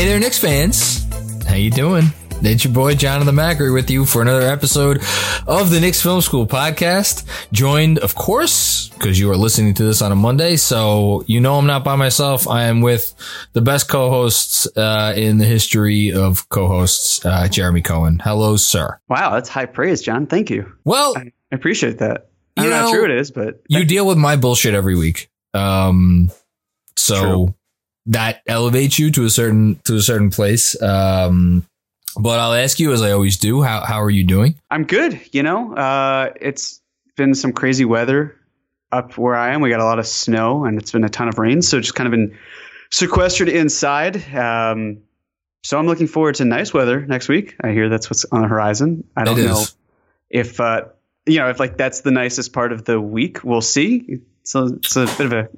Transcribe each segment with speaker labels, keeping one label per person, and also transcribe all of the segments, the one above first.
Speaker 1: Hey there, Knicks fans. How you doing? It's your boy Jonathan Macri with you for another episode of the Knicks Film School podcast. Joined, of course, because you are listening to this on a Monday, so you know I'm not by myself. I am with the best co-hosts uh, in the history of co-hosts, uh, Jeremy Cohen. Hello, sir.
Speaker 2: Wow, that's high praise, John. Thank you.
Speaker 1: Well,
Speaker 2: I appreciate that. I
Speaker 1: You
Speaker 2: don't know how true it is, but
Speaker 1: you deal with my bullshit every week. Um, so
Speaker 2: True.
Speaker 1: That elevates you to a certain to a certain place. Um, but I'll ask you as I always do, how how are you doing?
Speaker 2: I'm good. You know, uh, it's been some crazy weather up where I am. We got a lot of snow and it's been a ton of rain, so just kind of been sequestered inside. Um, so I'm looking forward to nice weather next week. I hear that's what's on the horizon. I don't know if uh, you know if like that's the nicest part of the week. We'll see. So it's a bit of a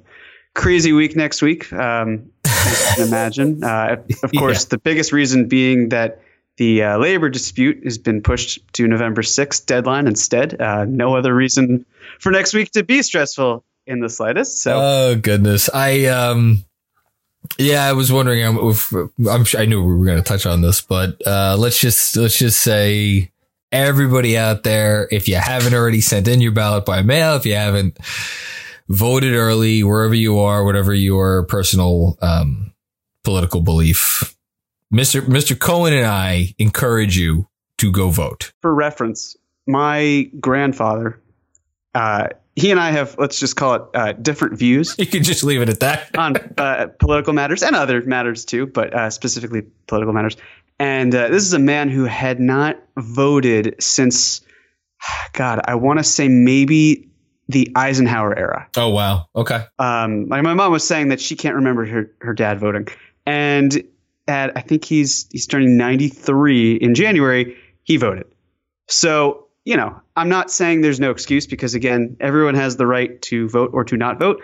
Speaker 2: crazy week next week. Um, as you can imagine. Uh, of course, the biggest reason being that the uh, labor dispute has been pushed to November 6th deadline instead. Uh, no other reason for next week to be stressful in the slightest. So
Speaker 1: Oh goodness, I um, yeah, I was wondering um, if I'm sure I knew we were going to touch on this, but uh, let's just let's just say everybody out there, if you haven't already sent in your ballot by mail, if you haven't voted early, wherever you are, whatever your personal um, political belief, Mister Mister Cohen and I encourage you to go vote.
Speaker 2: for reference, my grandfather, uh, he and I have, let's just call it uh, different views
Speaker 1: You can just leave it at that.
Speaker 2: on uh, political matters and other matters too, but uh, specifically political matters. And uh, this is a man who had not voted since, God, I want to say maybe the Eisenhower era.
Speaker 1: Oh wow. Okay.
Speaker 2: Um, like my mom was saying that she can't remember her, her dad voting, and at I think he's he's turning 93 in January. He voted. So you know, I'm not saying there's no excuse because again, everyone has the right to vote or to not vote,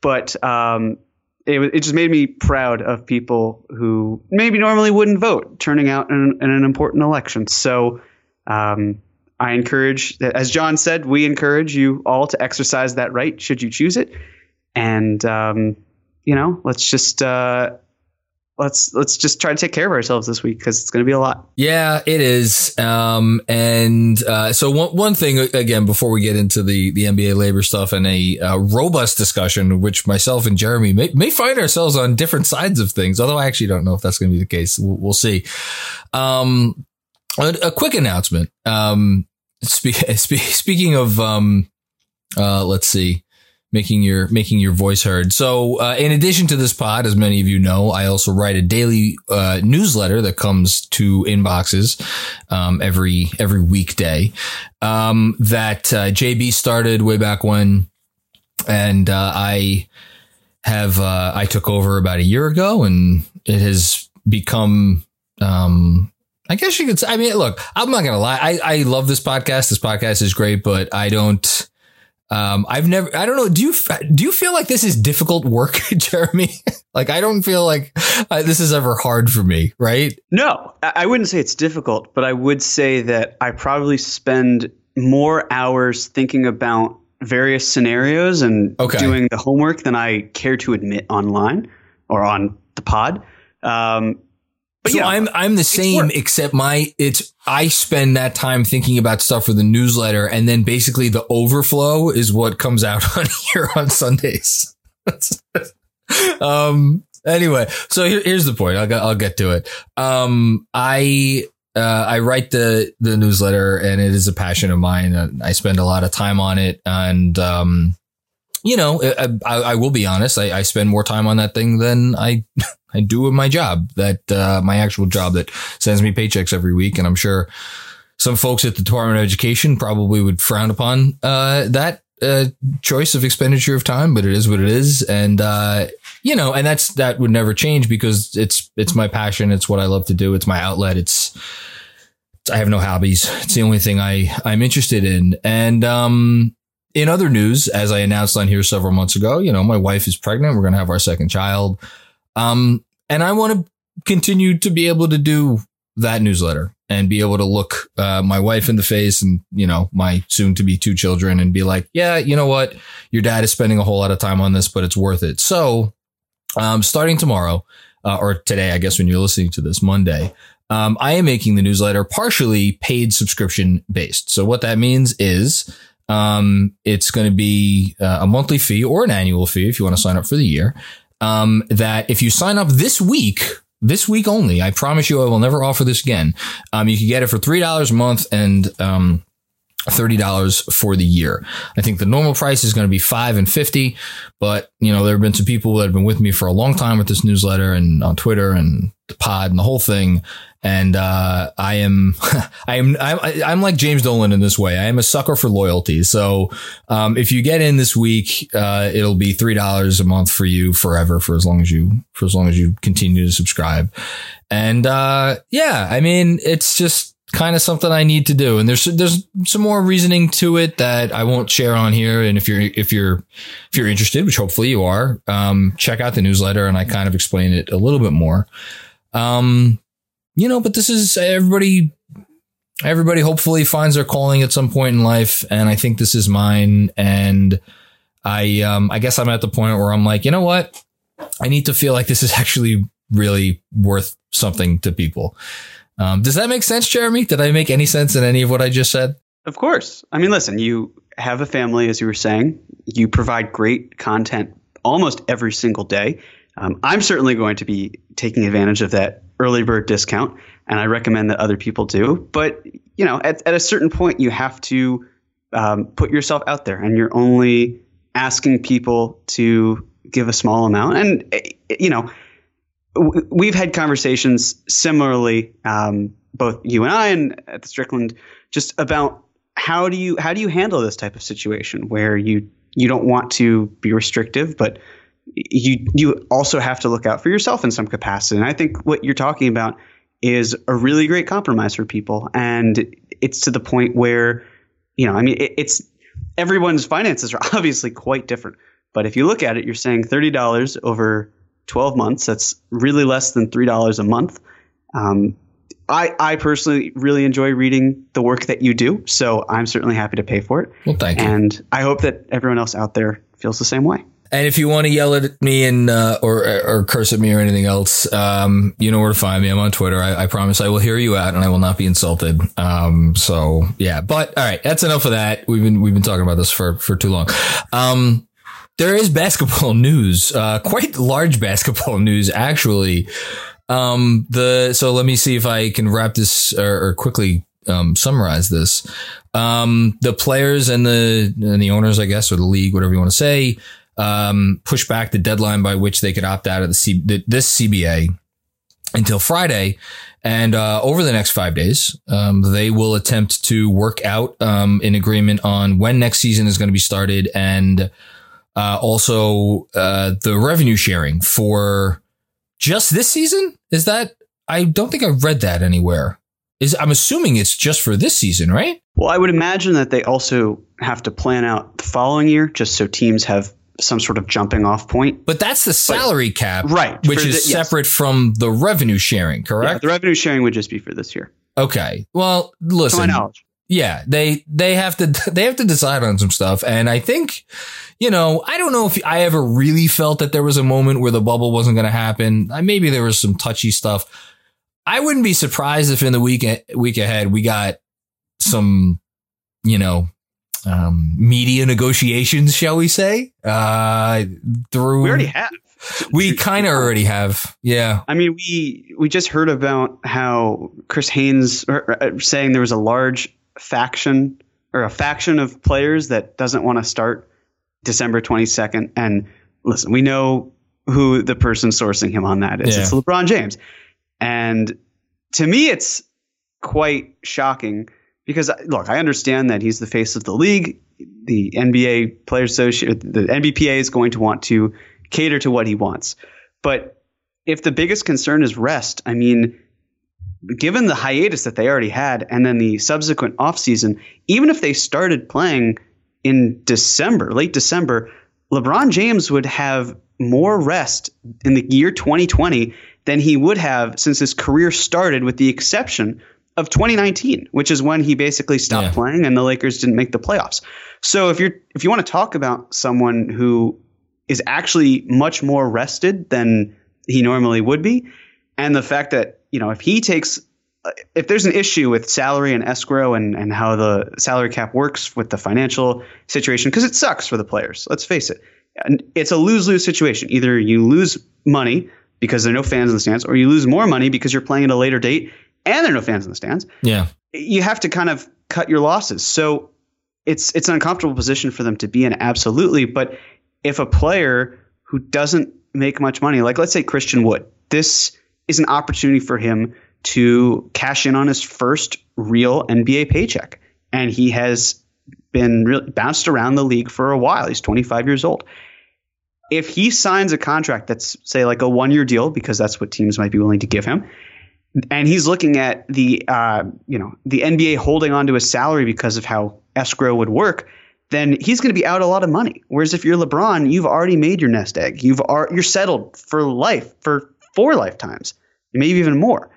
Speaker 2: but um, it, it just made me proud of people who maybe normally wouldn't vote turning out in, in an important election. So um, I encourage, as John said, we encourage you all to exercise that right should you choose it. And um, you know, let's just uh, let's let's just try to take care of ourselves this week because it's going to be a lot.
Speaker 1: Yeah, it is. Um, and uh, so one one thing again before we get into the the NBA labor stuff and a uh, robust discussion, which myself and Jeremy may, may find ourselves on different sides of things. Although I actually don't know if that's going to be the case. We'll, we'll see. Um, a, a quick announcement. Um, spe- spe- speaking of um, uh, let's see making your making your voice heard. So, uh, in addition to this pod, as many of you know, I also write a daily uh, newsletter that comes to inboxes um, every every weekday. Um, that uh, JB started way back when, and uh, I have uh, I took over about a year ago, and it has become. Um, I guess you could say. I mean, look, I'm not gonna lie. I, I love this podcast. This podcast is great, but I don't. Um, I've never, I don't know. Do you, do you feel like this is difficult work, Jeremy? like, I don't feel like uh, this is ever hard for me, right?
Speaker 2: No, I I wouldn't say it's difficult, but I would say that I probably spend more hours thinking about various scenarios and
Speaker 1: Okay.
Speaker 2: doing the homework than I care to admit online or on the pod. Um, but
Speaker 1: so
Speaker 2: yeah,
Speaker 1: I'm, I'm the same, except my, it's, I spend that time thinking about stuff for the newsletter. And then basically the overflow is what comes out on here on Sundays. um, anyway, so here, here's the point. I'll get, I'll get to it. Um, I, uh, I write the, the newsletter and it is a passion of mine. I spend a lot of time on it and, um, you know, I, I, will be honest. I, I, spend more time on that thing than I, I do with my job that, uh, my actual job that sends me paychecks every week. And I'm sure some folks at the Department of Education probably would frown upon, uh, that, uh, choice of expenditure of time, but it is what it is. And, uh, you know, and that's, that would never change because it's, it's my passion. It's what I love to do. It's my outlet. It's, I have no hobbies. It's the only thing I, I'm interested in. And, um, in other news, as I announced on here several months ago, you know, my wife is pregnant. We're going to have our second child. Um, and I want to continue to be able to do that newsletter and be able to look uh, my wife in the face and you know my soon to be two children and be like yeah you know what your dad is spending a whole lot of time on this but it's worth it so um, starting tomorrow uh, or today i guess when you're listening to this monday um, i am making the newsletter partially paid subscription based so what that means is um, it's going to be uh, a monthly fee or an annual fee if you want to sign up for the year um, that if you sign up this week this week only. I promise you, I will never offer this again. Um, you can get it for three dollars a month and um, thirty dollars for the year. I think the normal price is going to be five and fifty, but you know there have been some people that have been with me for a long time with this newsletter and on Twitter and the pod and the whole thing, and uh, I am, I am, I'm, I'm like James Dolan in this way. I am a sucker for loyalty. So um, if you get in this week, uh, it'll be three dollars a month for you forever for as long as you for as long as you continue to subscribe. And uh, yeah, I mean, it's just kind of something I need to do. And there's there's some more reasoning to it that I won't share on here. And if you're if you're if you're interested, which hopefully you are, um, check out the newsletter and I kind of explain it a little bit more. Um, you know, but this is everybody, everybody hopefully finds their calling at some point in life. And I think this is mine. And I, um, I guess I'm at the point where I'm like, you know what? I need to feel like this is actually really worth something to people. Um, does that make sense, Jeremy? Did I make any sense in any of what I just said?
Speaker 2: Of course. I mean, listen, you have a family, as you were saying. You provide great content almost every single day. Um, I'm certainly going to be taking advantage of that early bird discount, and I recommend that other people do. But you know, at, at a certain point, you have to um, put yourself out there, and you're only asking people to give a small amount. And eh, you know, we've had conversations similarly, um, both you and I, and at the Strickland, just about how do you how do you handle this type of situation where you you don't want to be restrictive, but you you also have to look out for yourself in some capacity. And I think what you're talking about is a really great compromise for people, and it's to the point where you know, I mean, it, it's everyone's finances are obviously quite different. But if you look at it, you're saying thirty dollars over twelve months. That's really less than three dollars a month. Um, I, I personally really enjoy reading the work that you do, so I'm certainly happy to pay for it.
Speaker 1: Well, thank you.
Speaker 2: And I hope that everyone else out there feels the same way.
Speaker 1: And if you want to yell at me and uh, or or curse at me or anything else, um, you know where to find me. I'm on Twitter. I, I, promise I will hear you out and I will not be insulted. Um, so yeah, but all right, that's enough of that. We've been we've been talking about this for for too long. Um, there is basketball news, uh, quite large basketball news actually. Um, the so let me see if I can wrap this or, or quickly um, summarize this. Um, the players and the and the owners, I guess, or the league, whatever you want to say um, push back the deadline by which they could opt out of the, C- this CBA until Friday. And uh, over the next five days, um, they will attempt to work out um, an agreement on when next season is going to be started and uh, also uh, the revenue sharing for just this season. Is that? I don't think I've read that anywhere. Is I'm assuming it's just for this season, right?
Speaker 2: Well, I would imagine that they also have to plan out the following year, just so teams have some sort of jumping off point.
Speaker 1: But that's the salary but, cap,
Speaker 2: right?
Speaker 1: Which is the, separate yes. from the revenue sharing, correct? Yeah,
Speaker 2: the revenue sharing would just be for this year.
Speaker 1: Okay. Well, listen. Yeah, they they have to they have to decide on some stuff, and I think, you know, I don't know if I ever really felt that there was a moment where the bubble wasn't going to happen. Maybe there was some touchy stuff. I wouldn't be surprised if in the week week ahead we got some, you know, um, media negotiations, shall we say? Uh, through
Speaker 2: We already have.
Speaker 1: we kind of already have, yeah.
Speaker 2: I mean, we we just heard about how Chris Haynes uh, saying there was a large faction or a faction of players that doesn't want to start December 22nd. And listen, we know who the person sourcing him on that is.
Speaker 1: Yeah.
Speaker 2: It's LeBron James. And to me, it's quite shocking because uh, look, I understand that he's the face of the league. The NBA Players Association, the NBPA is going to want to cater to what he wants. But if the biggest concern is rest, I mean, given the hiatus that they already had and then the subsequent offseason, even if they started playing in December, late December, LeBron James would have more rest in the year 2020 than he would have since his career started, with the exception of 2019, which is when he basically stopped
Speaker 1: Yeah.
Speaker 2: playing and the Lakers didn't make the playoffs. So if you're if you want to talk about someone who is actually much more rested than he normally would be, and the fact that you know if he takes uh, if there's an issue with salary and escrow and, and how the salary cap works with the financial situation, because it sucks for the players. Let's face it. And it's a lose lose situation. Either you lose money because there are no fans in the stands, or you lose more money because you're playing at a later date and there are no fans in the stands.
Speaker 1: Yeah.
Speaker 2: You have to kind of cut your losses. So it's it's an uncomfortable position for them to be in, absolutely. But if a player who doesn't make much money, like let's say Christian Wood, this is an opportunity for him to cash in on his first real NBA paycheck. And he has been bounced around the league for a while. He's 25 years old. If he signs a contract that's, say, like a one year deal, because that's what teams might be willing to give him, and he's looking at the, uh, you know, the NBA holding on to his salary because of how escrow would work, then he's going to be out a lot of money. Whereas if you're LeBron, you've already made your nest egg. You've are, you're settled for life, for four lifetimes, maybe even more.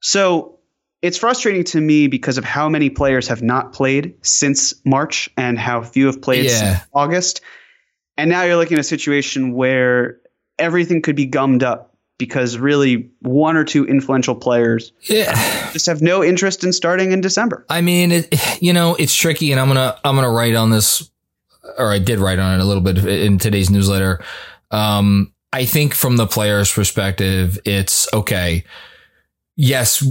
Speaker 2: So it's frustrating to me because of how many players have not played since March and how few have played
Speaker 1: Yeah.
Speaker 2: since August. And now you're looking at a situation where everything could be gummed up because really one or two influential players
Speaker 1: Yeah.
Speaker 2: just have no interest in starting in December.
Speaker 1: I mean, it, you know, it's tricky, and I'm gonna I'm gonna write on this, or I did write on it a little bit in today's newsletter. Um, I think from the player's perspective, it's okay. Yes,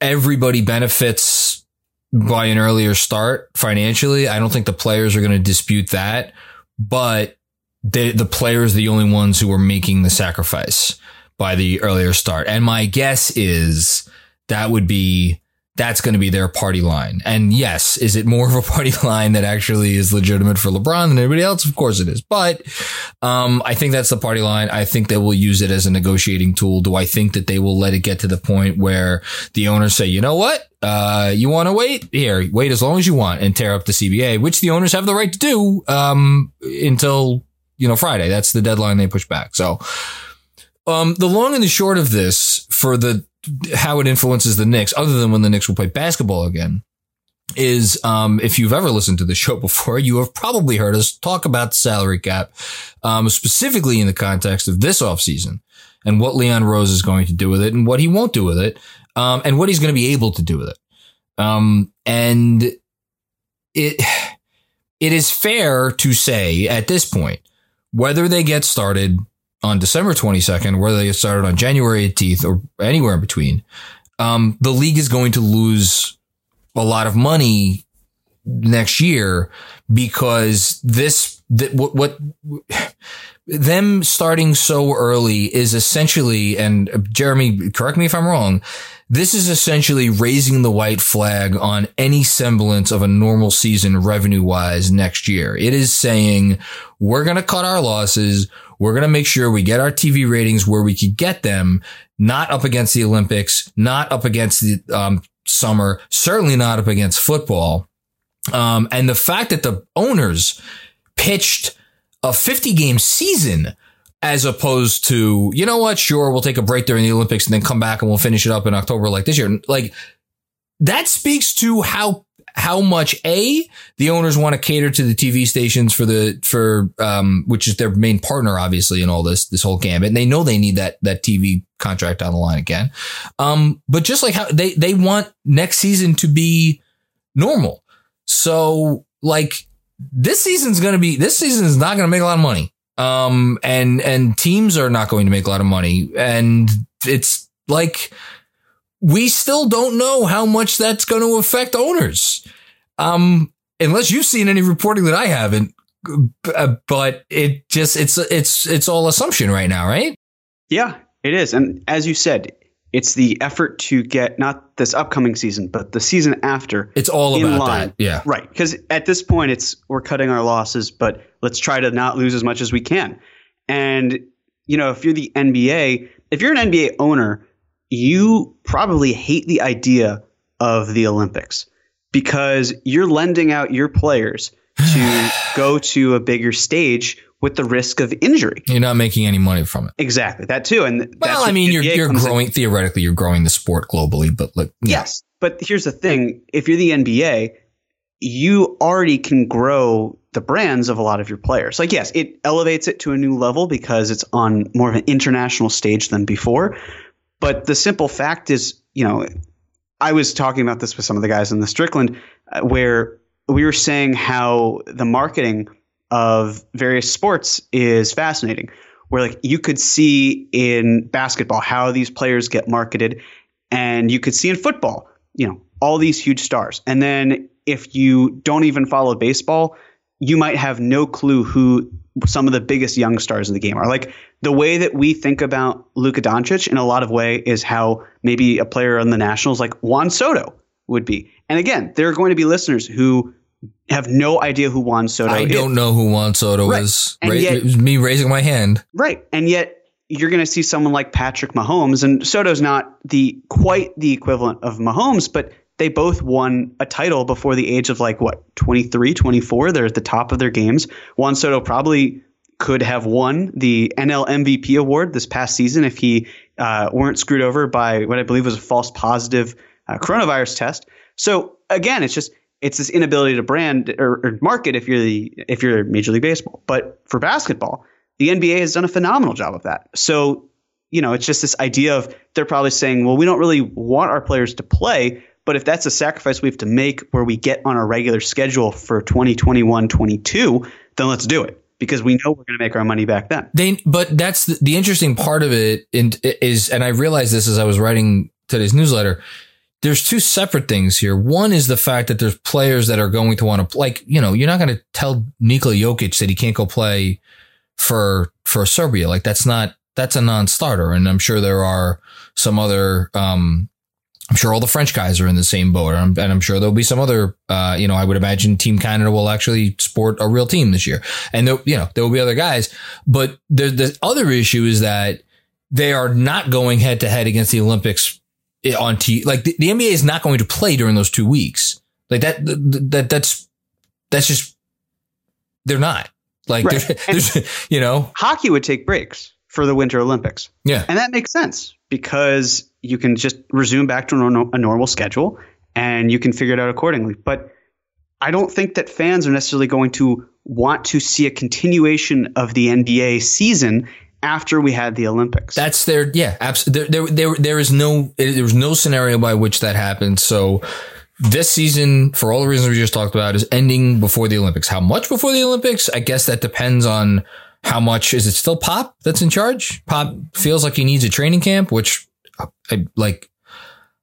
Speaker 1: everybody benefits by an earlier start financially. I don't think the players are going to dispute that, but the the players are the only ones who are making the sacrifice by the earlier start. And my guess is that would be that's going to be their party line. And yes, is it more of a party line that actually is legitimate for LeBron than anybody else? Of course it is. But um, I think that's the party line. I think they will use it as a negotiating tool. Do I think that they will let it get to the point where the owners say, you know what? Uh, you want to wait? Here, wait as long as you want and tear up the CBA, which the owners have the right to do um, until, you know, Friday. That's the deadline they push back. So um, the long and the short of this for the how it influences the Knicks, other than when the Knicks will play basketball again, is um, if you've ever listened to the show before, you have probably heard us talk about the salary cap, um, specifically in the context of this offseason and what Leon Rose is going to do with it and what he won't do with it, um, and what he's going to be able to do with it. Um, and it it is fair to say at this point whether they get started on December 22nd, whether they started on January 18th or anywhere in between, um, the league is going to lose a lot of money next year because this, that what, what, them starting so early is essentially, and uh, Jeremy, correct me if I'm wrong, this is essentially raising the white flag on any semblance of a normal season revenue wise next year. It is saying we're going to cut our losses. We're going to make sure we get our TV ratings where we could get them, not up against the Olympics, not up against the um, summer, certainly not up against football. Um, and the fact that the owners pitched a 50 game season as opposed to, you know what? Sure, we'll take a break during the Olympics and then come back and we'll finish it up in October like this year. Like that speaks to how how much a the owners want to cater to the TV stations for the for um which is their main partner obviously in all this this whole gambit. And they know they need that that TV contract on the line again. Um but just like how they they want next season to be normal. So like this season's to be this season is not to make a lot of money. Um, and and teams are not going to make a lot of money, and it's like we still don't know how much that's going to affect owners. Um, unless you've seen any reporting that I haven't, uh, but it just it's it's it's all assumption right now, right?
Speaker 2: Yeah, it is. And as you said, it's the effort to get not this upcoming season, but the season after.
Speaker 1: It's all
Speaker 2: in
Speaker 1: about
Speaker 2: line.
Speaker 1: that. Yeah.
Speaker 2: Right. Because at this point, it's we're cutting our losses, but let's try to not lose as much as we can. And, you know, if you're the NBA, if you're an NBA owner, you probably hate the idea of the Olympics because you're lending out your players to go to a bigger stage with the risk of injury.
Speaker 1: You're not making any money from it.
Speaker 2: Exactly. That too. And
Speaker 1: Well, I mean, you're you're
Speaker 2: comes in-
Speaker 1: growing theoretically. You're growing the sport globally, but like yeah.
Speaker 2: Yes. But here's the thing if you're the NBA, you already can grow the brands of a lot of your players. Like, yes, it elevates it to a new level because it's on more of an international stage than before. But the simple fact is, you know, I was talking about this with some of the guys in the Strickland, uh, where we were saying how the marketing of various sports is fascinating. Where like you could see in basketball how these players get marketed, and you could see in football, you know, all these huge stars. And then if you don't even follow baseball, you might have no clue who some of the biggest young stars in the game are. Like the way that we think about Luka Doncic in a lot of way is how maybe a player on the Nationals like Juan Soto would be. And again, there are going to be listeners who have no idea who Juan Soto is.
Speaker 1: I
Speaker 2: is.
Speaker 1: don't know who Juan Soto
Speaker 2: Right.
Speaker 1: is. Ra-
Speaker 2: yet-
Speaker 1: it was me raising my hand.
Speaker 2: Right. And yet you're going to see someone like Patrick Mahomes and Soto's not the quite the equivalent of Mahomes, but they both won a title before the age of like what 23, 24. They're at the top of their games. Juan Soto probably could have won the NL MVP award this past season if he uh, weren't screwed over by what I believe was a false positive uh, coronavirus test. So again, it's just it's this inability to brand or, or market if you're the if you're Major League Baseball. But for basketball, the NBA has done a phenomenal job of that. So you know, it's just this idea of they're probably saying, well, we don't really want our players to play, but if that's a sacrifice we have to make where we get on a regular schedule for 2021 22, then let's do it because we know we're going to make our money back then.
Speaker 1: They, but that's the, the interesting part of it in, is, and I realized this as I was writing today's newsletter. There's two separate things here. One is the fact that there's players that are going to want to, like, you know, you're not going to tell Nikola Jokic that he can't go play for for Serbia. Like, that's not that's a non-starter. And I'm sure there are some other, um, I'm sure all the French guys are in the same boat, and I'm, and I'm sure there'll be some other. Uh, you know, I would imagine Team Canada will actually sport a real team this year, and there, you know there will be other guys. But the the other issue is that they are not going head to head against the Olympics on T. Like the, the NBA is not going to play during those two weeks. Like that that that's that's just they're not. Like
Speaker 2: Right.
Speaker 1: there's, there's you know
Speaker 2: Hockey would take breaks for the Winter Olympics.
Speaker 1: yeah
Speaker 2: And that makes sense because you can just resume back to a normal, schedule and you can figure it out accordingly. But I don't think that fans are necessarily going to want to see a continuation of the NBA season after we had the Olympics.
Speaker 1: That's their yeah. Abs- there, there, there, there is no there was no scenario by which that happened. So this season, for all the reasons we just talked about, is ending before the Olympics. How much before the Olympics? I guess that depends on how much. Is it still Pop that's in charge? Pop feels like he needs a training camp, which I like.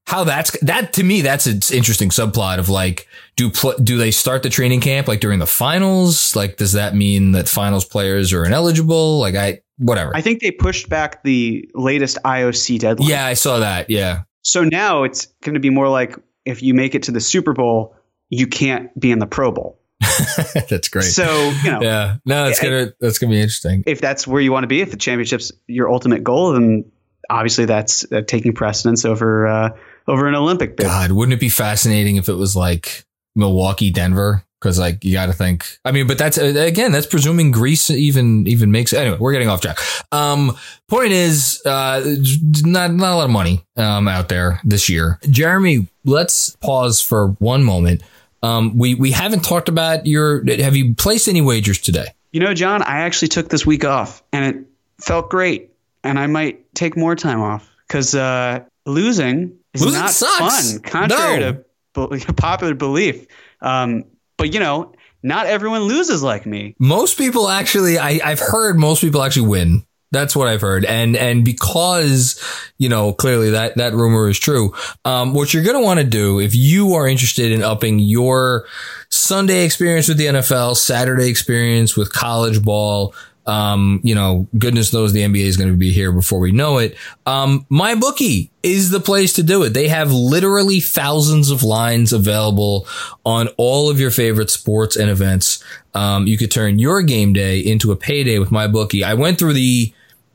Speaker 1: How that's that to me that's an interesting subplot of like do pl- do they start the training camp like during the finals like does that mean that finals players are ineligible like I whatever
Speaker 2: I think they pushed back the latest IOC deadline.
Speaker 1: yeah, I saw that. Yeah.
Speaker 2: So now it's going to be more like if you make it to the Super Bowl, you can't be in the Pro Bowl.
Speaker 1: that's great.
Speaker 2: So, you know,
Speaker 1: yeah. No, that's gonna that's gonna be interesting.
Speaker 2: if that's where you want to be, if the championship's your ultimate goal, then obviously that's uh, taking precedence over uh, over an Olympic bid.
Speaker 1: God, wouldn't it be fascinating if it was like Milwaukee, Denver? Because like you got to think. I mean, but that's uh, again, that's presuming Greece even even makes. Anyway, we're getting off track. Um, point is, uh, not not a lot of money um out there this year. Jeremy, let's pause for one moment. Um, we we haven't talked about your. Have you placed any wagers today?
Speaker 2: You know, John, I actually took this week off, and it felt great. And I might take more time off because uh, losing is
Speaker 1: Losing
Speaker 2: not
Speaker 1: sucks.
Speaker 2: fun, contrary
Speaker 1: No.
Speaker 2: to popular belief. Um, but you know, not everyone loses like me.
Speaker 1: Most people actually, I, I've heard most people actually win. That's what I've heard. And, and because, you know, clearly that, that rumor is true. Um, what you're going to want to do if you are interested in upping your Sunday experience with the NFL, Saturday experience with college ball, um, you know, goodness knows the NBA is going to be here before we know it. Um, my bookie is the place to do it. They have literally thousands of lines available on all of your favorite sports and events. Um, you could turn your game day into a payday with my bookie. I went through the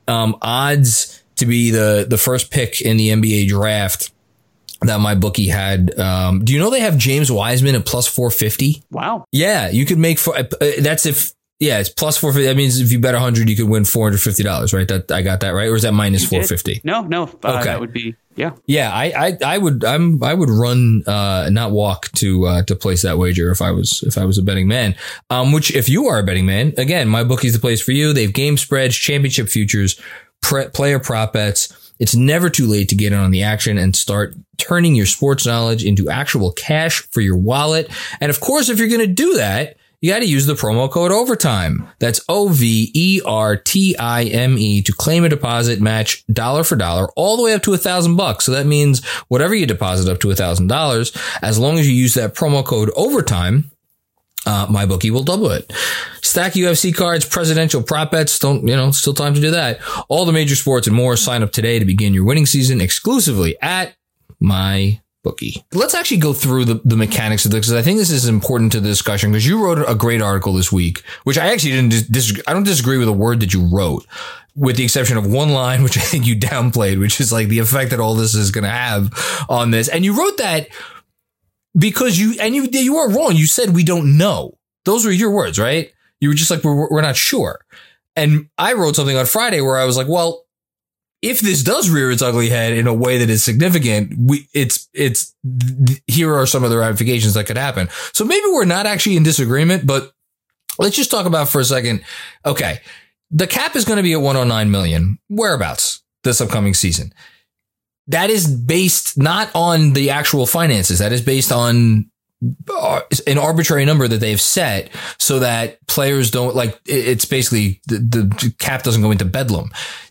Speaker 1: um, odds to be the the first pick in the NBA draft that my bookie had. Um, do you know they have James Wiseman at plus 450?
Speaker 2: Wow.
Speaker 1: Yeah, you could make for, uh, that's if yeah, it's plus 450. That means if you bet 100, you could win $450, right? That I got that right. Or is that minus 450?
Speaker 2: No, no. Uh, okay. That would be, yeah.
Speaker 1: Yeah. I, I, I would, I'm, I would run, uh, not walk to, uh, to place that wager if I was, if I was a betting man. Um, which if you are a betting man, again, my bookie's the place for you. They have game spreads, championship futures, pre- player prop bets. It's never too late to get in on the action and start turning your sports knowledge into actual cash for your wallet. And of course, if you're going to do that, you got to use the promo code overtime. That's O V E R T I M E to claim a deposit match dollar for dollar all the way up to a thousand bucks. So that means whatever you deposit up to a thousand dollars, as long as you use that promo code overtime, uh, my bookie will double it. Stack UFC cards, presidential prop bets. Don't, you know, still time to do that. All the major sports and more. Sign up today to begin your winning season exclusively at my bookie. Let's actually go through the, the mechanics of this because I think this is important to the discussion because you wrote a great article this week, which I actually didn't disagree. I don't disagree with a word that you wrote with the exception of one line, which I think you downplayed, which is like the effect that all this is going to have on this. And you wrote that because you, and you, you weren't wrong. You said we don't know. Those were your words, right? You were just like, we're, we're not sure. And I wrote something on Friday where I was like, well, if this does rear its ugly head in a way that is significant, we it's it's here are some of the ramifications that could happen. So maybe we're not actually in disagreement, but let's just talk about for a second. Okay, the cap is going to be at 109 million whereabouts this upcoming season. That is based not on the actual finances. That is based on uh, an arbitrary number that they've set so that players don't like it's basically the, the cap doesn't go into bedlam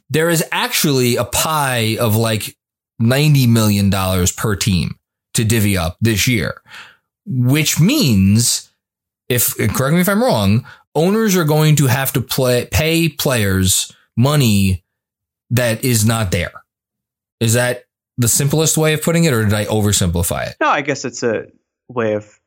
Speaker 1: there is actually a pie of like $90 million per team to divvy up this year, which means if correct me if I'm wrong, owners are going to have to play, pay players money that is not there. Is that the simplest way of putting it, or did I oversimplify it?
Speaker 2: No, I guess it's a way of,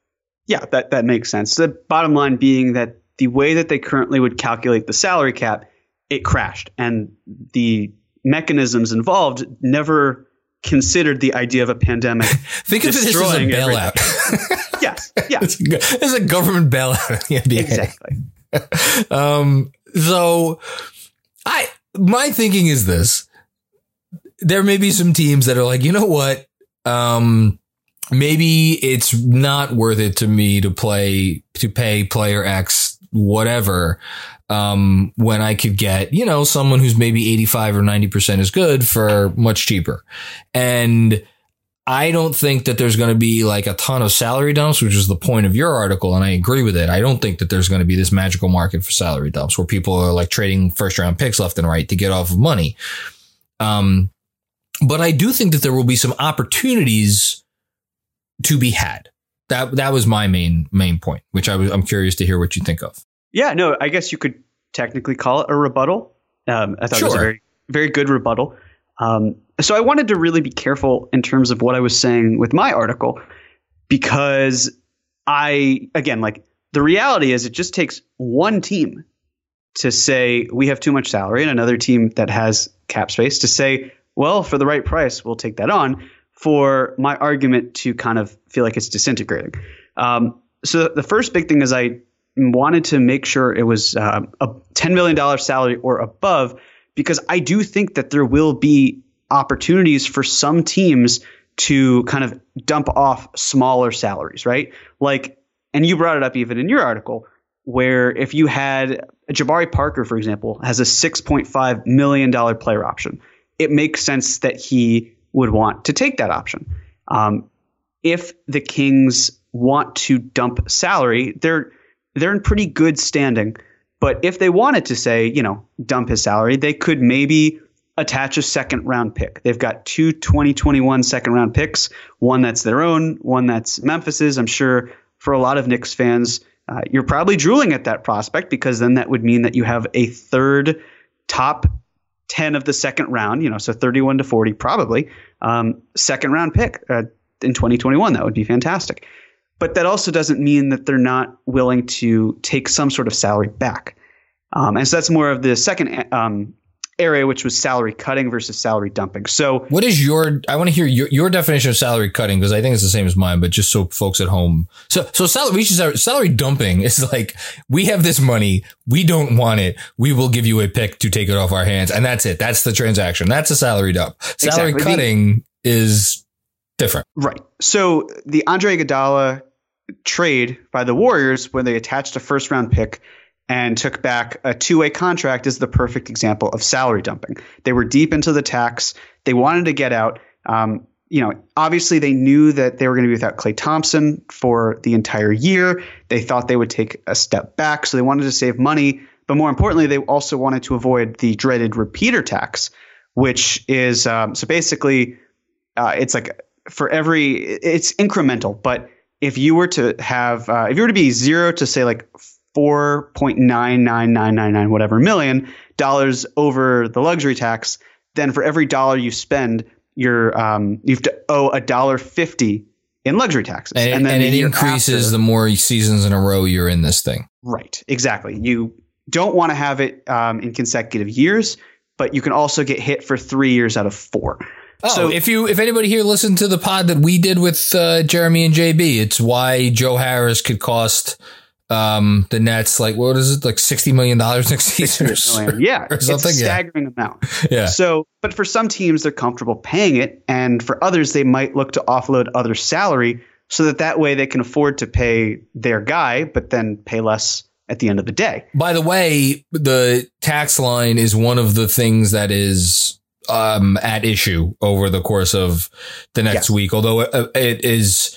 Speaker 2: yeah, that, that makes sense. The bottom line being that the way that they currently would calculate the salary cap it crashed. And the mechanisms involved never considered the idea of a pandemic.
Speaker 1: Think of it as a bailout.
Speaker 2: yes. Yeah. It's
Speaker 1: a, it's a government bailout.
Speaker 2: Exactly.
Speaker 1: um, so I, my thinking is this. There may be some teams that are like, you know what? Um, maybe it's not worth it to me to play, to pay player X, whatever um, when I could get, you know, someone who's maybe 85 or 90% as good for much cheaper. And I don't think that there's going to be like a ton of salary dumps, which is the point of your article. And I agree with it. I don't think that there's going to be this magical market for salary dumps where people are like trading first round picks left and right to get off of money. Um, but I do think that there will be some opportunities to be had. That, that was my main, main point, which I was, I'm curious to hear what you think of.
Speaker 2: Yeah, no, I guess you could technically call it a rebuttal. Um, I thought sure. it was a very, very good rebuttal. Um, so I wanted to really be careful in terms of what I was saying with my article because I, again, like the reality is it just takes one team to say we have too much salary and another team that has cap space to say, well, for the right price, we'll take that on for my argument to kind of feel like it's disintegrating. Um, so the first big thing is I wanted to make sure it was uh, a $10 million salary or above because I do think that there will be opportunities for some teams to kind of dump off smaller salaries, right? Like, and you brought it up even in your article, where if you had Jabari Parker, for example, has a $6.5 million player option, it makes sense that he would want to take that option. Um, if the Kings want to dump salary, they're they're in pretty good standing. But if they wanted to say, you know, dump his salary, they could maybe attach a second round pick. They've got two 2021 second round picks, one that's their own, one that's Memphis's. I'm sure for a lot of Knicks fans, uh, you're probably drooling at that prospect because then that would mean that you have a third top 10 of the second round, you know, so 31 to 40 probably, um, second round pick uh, in 2021. That would be fantastic. But that also doesn't mean that they're not willing to take some sort of salary back. Um, and so that's more of the second um, area, which was salary cutting versus salary dumping. So,
Speaker 1: what is your? I want to hear your, your definition of salary cutting because I think it's the same as mine, but just so folks at home. So, so salary salary dumping is like we have this money, we don't want it, we will give you a pick to take it off our hands, and that's it. That's the transaction. That's a salary dump. Salary exactly. cutting is different,
Speaker 2: right? So the Andre Iguodala trade by the Warriors when they attached a first round pick and took back a two way contract is the perfect example of salary dumping. They were deep into the tax. They wanted to get out. Um, you know, obviously they knew that they were going to be without Klay Thompson for the entire year. They thought they would take a step back, so they wanted to save money. But more importantly, they also wanted to avoid the dreaded repeater tax, which is um, so basically uh, it's like for every it's incremental, but if you were to have uh, if you were to be zero to say like 4.99999 whatever million dollars over the luxury tax, then for every dollar you spend, you're um, you have to owe a dollar fifty in luxury taxes,
Speaker 1: and, and then and it increases after, the more seasons in a row you're in this thing.
Speaker 2: Right, exactly. You don't want to have it um, in consecutive years, but you can also get hit for three years out of four.
Speaker 1: Oh, so if you if anybody here listened to the pod that we did with uh, Jeremy and JB, it's why Joe Harris could cost um, the Nets like what is it like sixty million dollars next season?
Speaker 2: Or, yeah,
Speaker 1: or something.
Speaker 2: It's a staggering
Speaker 1: yeah.
Speaker 2: amount. Yeah. So, but for some teams, they're comfortable paying it, and for others, they might look to offload other salary so that that way they can afford to pay their guy, but then pay less at the end of the day.
Speaker 1: By the way, the tax line is one of the things that is um, at issue over the course of the next week, although it, it is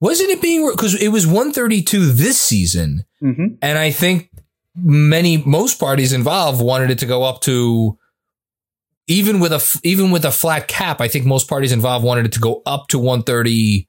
Speaker 1: wasn't it being because it was 132 this season, mm-hmm. and I think many most parties involved wanted it to go up to even with a even with a flat cap. I think most parties involved wanted it to go up to 139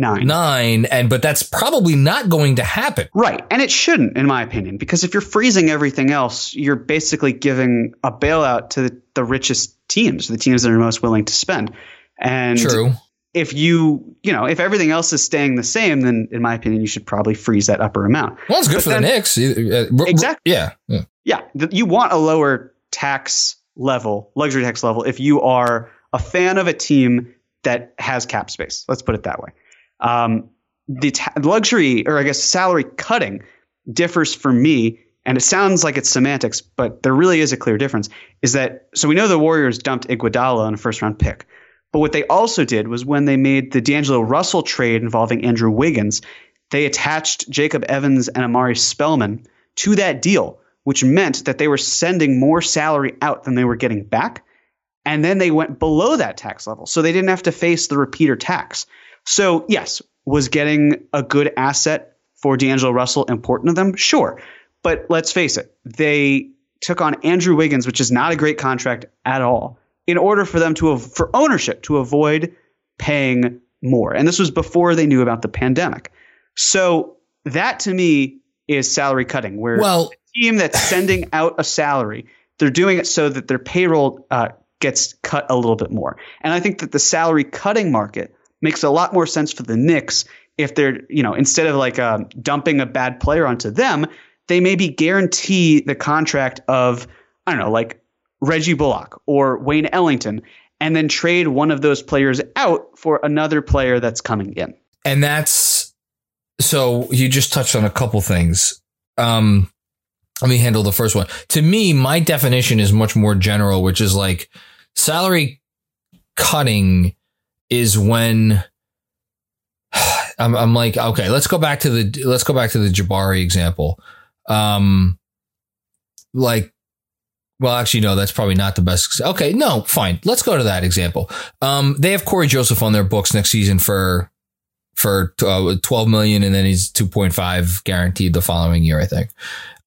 Speaker 1: nine and but that's probably not going to happen
Speaker 2: right and it shouldn't in my opinion because if you're freezing everything else you're basically giving a bailout to the, the richest teams the teams that are most willing to spend and
Speaker 1: true
Speaker 2: if you, you know, if everything else is staying the same, then in my opinion, you should probably freeze that upper amount.
Speaker 1: Well, it's good but for then, the Knicks. Uh,
Speaker 2: exactly.
Speaker 1: Yeah.
Speaker 2: Yeah. yeah you want a lower tax level, luxury tax level, if you are a fan of a team that has cap space. Let's put it that way. Um, the luxury, or I guess salary cutting, differs for me, and it sounds like it's semantics, but there really is a clear difference. Is that so? We know the Warriors dumped Iguodala on a first round pick. But what they also did was when they made the D'Angelo Russell trade involving Andrew Wiggins, they attached Jacob Evans and Omari Spellman to that deal, which meant that they were sending more salary out than they were getting back. And then they went below that tax level. So they didn't have to face the repeater tax. So, yes, was getting a good asset for D'Angelo Russell important to them? Sure. But let's face it, they took on Andrew Wiggins, which is not a great contract at all in order for them to for ownership to avoid paying more. And this was before they knew about the pandemic. So that to me is salary cutting, where
Speaker 1: well,
Speaker 2: a team that's sending out a salary, they're doing it so that their payroll uh, gets cut a little bit more. And I think that the salary cutting market makes a lot more sense for the Knicks if they're, you know, instead of like uh, dumping a bad player onto them, they maybe guarantee the contract of, I don't know, like Reggie Bullock or Wayne Ellington, and then trade one of those players out for another player that's coming in.
Speaker 1: And that's so you just touched on a couple things. Um, let me handle the first one. To me, my definition is much more general, which is like salary cutting is when I'm, I'm like, okay, let's go back to the let's go back to the Jabari example. Um, like well, actually, no, that's probably not the best. Okay, no, fine. Let's go to that example. Um, they have Cory Joseph on their books next season for for uh, 12 million and then he's 2.5 guaranteed the following year, I think.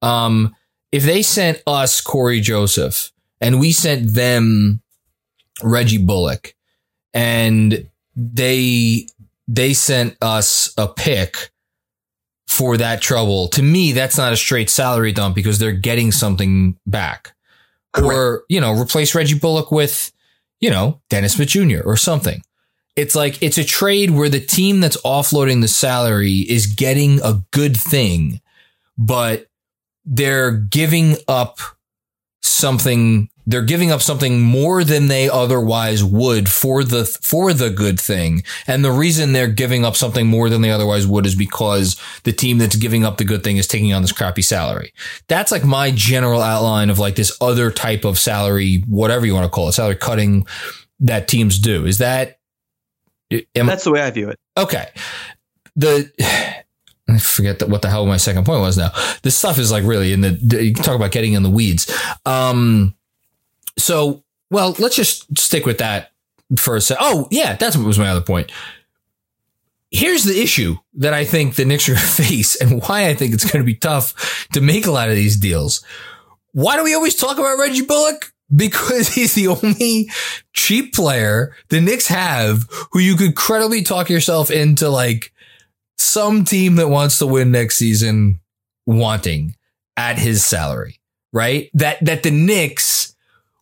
Speaker 1: Um, if they sent us Cory Joseph and we sent them Reggie Bullock and they they sent us a pick for that trouble. To me, that's not a straight salary dump because they're getting something back. Correct. Or, you know, replace Reggie Bullock with, you know, Dennis Smith Jr. or something. It's like it's a trade where the team that's offloading the salary is getting a good thing, but they're giving up something they're giving up something more than they otherwise would for the for the good thing. And the reason they're giving up something more than they otherwise would is because the team that's giving up the good thing is taking on this crappy salary. That's like my general outline of like this other type of salary, whatever you want to call it, salary cutting that teams do. Is that
Speaker 2: am, That's the way I view it.
Speaker 1: Okay. The I forget what the hell my second point was now. This stuff is like really in the you talk about getting in the weeds. Um so, well, let's just stick with that for a second. Oh, yeah, that's what was my other point. Here's the issue that I think the Knicks are going to face and why I think it's going to be tough to make a lot of these deals. Why do we always talk about Reggie Bullock? Because he's the only cheap player the Knicks have who you could credibly talk yourself into like some team that wants to win next season wanting at his salary, right? That, that the Knicks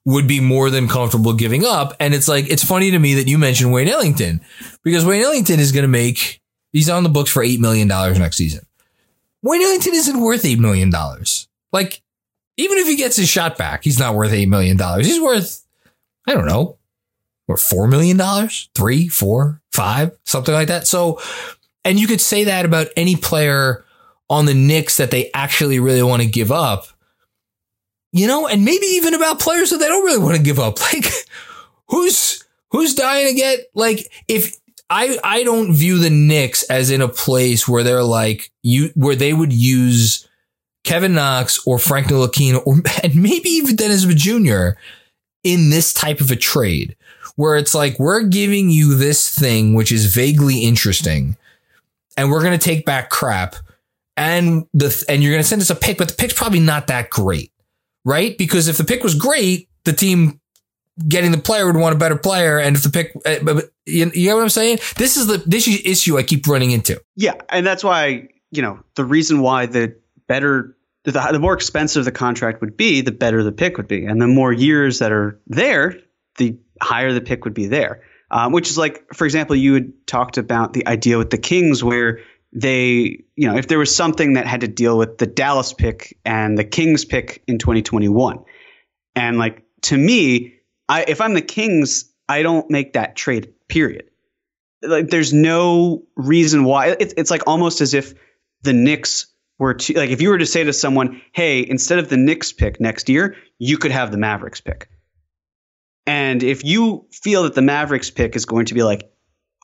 Speaker 1: would be more than comfortable giving up. And it's like, it's funny to me that you mentioned Wayne Ellington because Wayne Ellington is going to make, he's on the books for $8 million next season. Wayne Ellington isn't worth $8 million. Like, even if he gets his shot back, he's not worth $8 million. He's worth, I don't know, or $4 million, three, four, five, something like that. So, and you could say that about any player on the Knicks that they actually really want to give up you know, and maybe even about players that they don't really want to give up. Like who's who's dying to get like if I I don't view the Knicks as in a place where they're like you where they would use Kevin Knox or Frank Ntilikina or and maybe even Dennis Jr. in this type of a trade where it's like we're giving you this thing which is vaguely interesting and we're going to take back crap and the and you're going to send us a pick but the pick's probably not that great right? Because if the pick was great, the team getting the player would want a better player. And if the pick, you, you know what I'm saying? This is the this issue I keep running into.
Speaker 2: Yeah, and that's why you know the reason why the better. The, the more expensive the contract would be, the better the pick would be, and the more years that are there, the higher the pick would be there. Um, which is like, for example, you had talked about the idea with the Kings where they, you know, if there was something that had to deal with the Dallas pick and the Kings pick in 2021. And like to me, I if I'm the Kings, I don't make that trade, period. Like there's no reason why it's it's like almost as if the Knicks were to like if you were to say to someone, "Hey, instead of the Knicks pick next year, you could have the Mavericks pick." And if you feel that the Mavericks pick is going to be like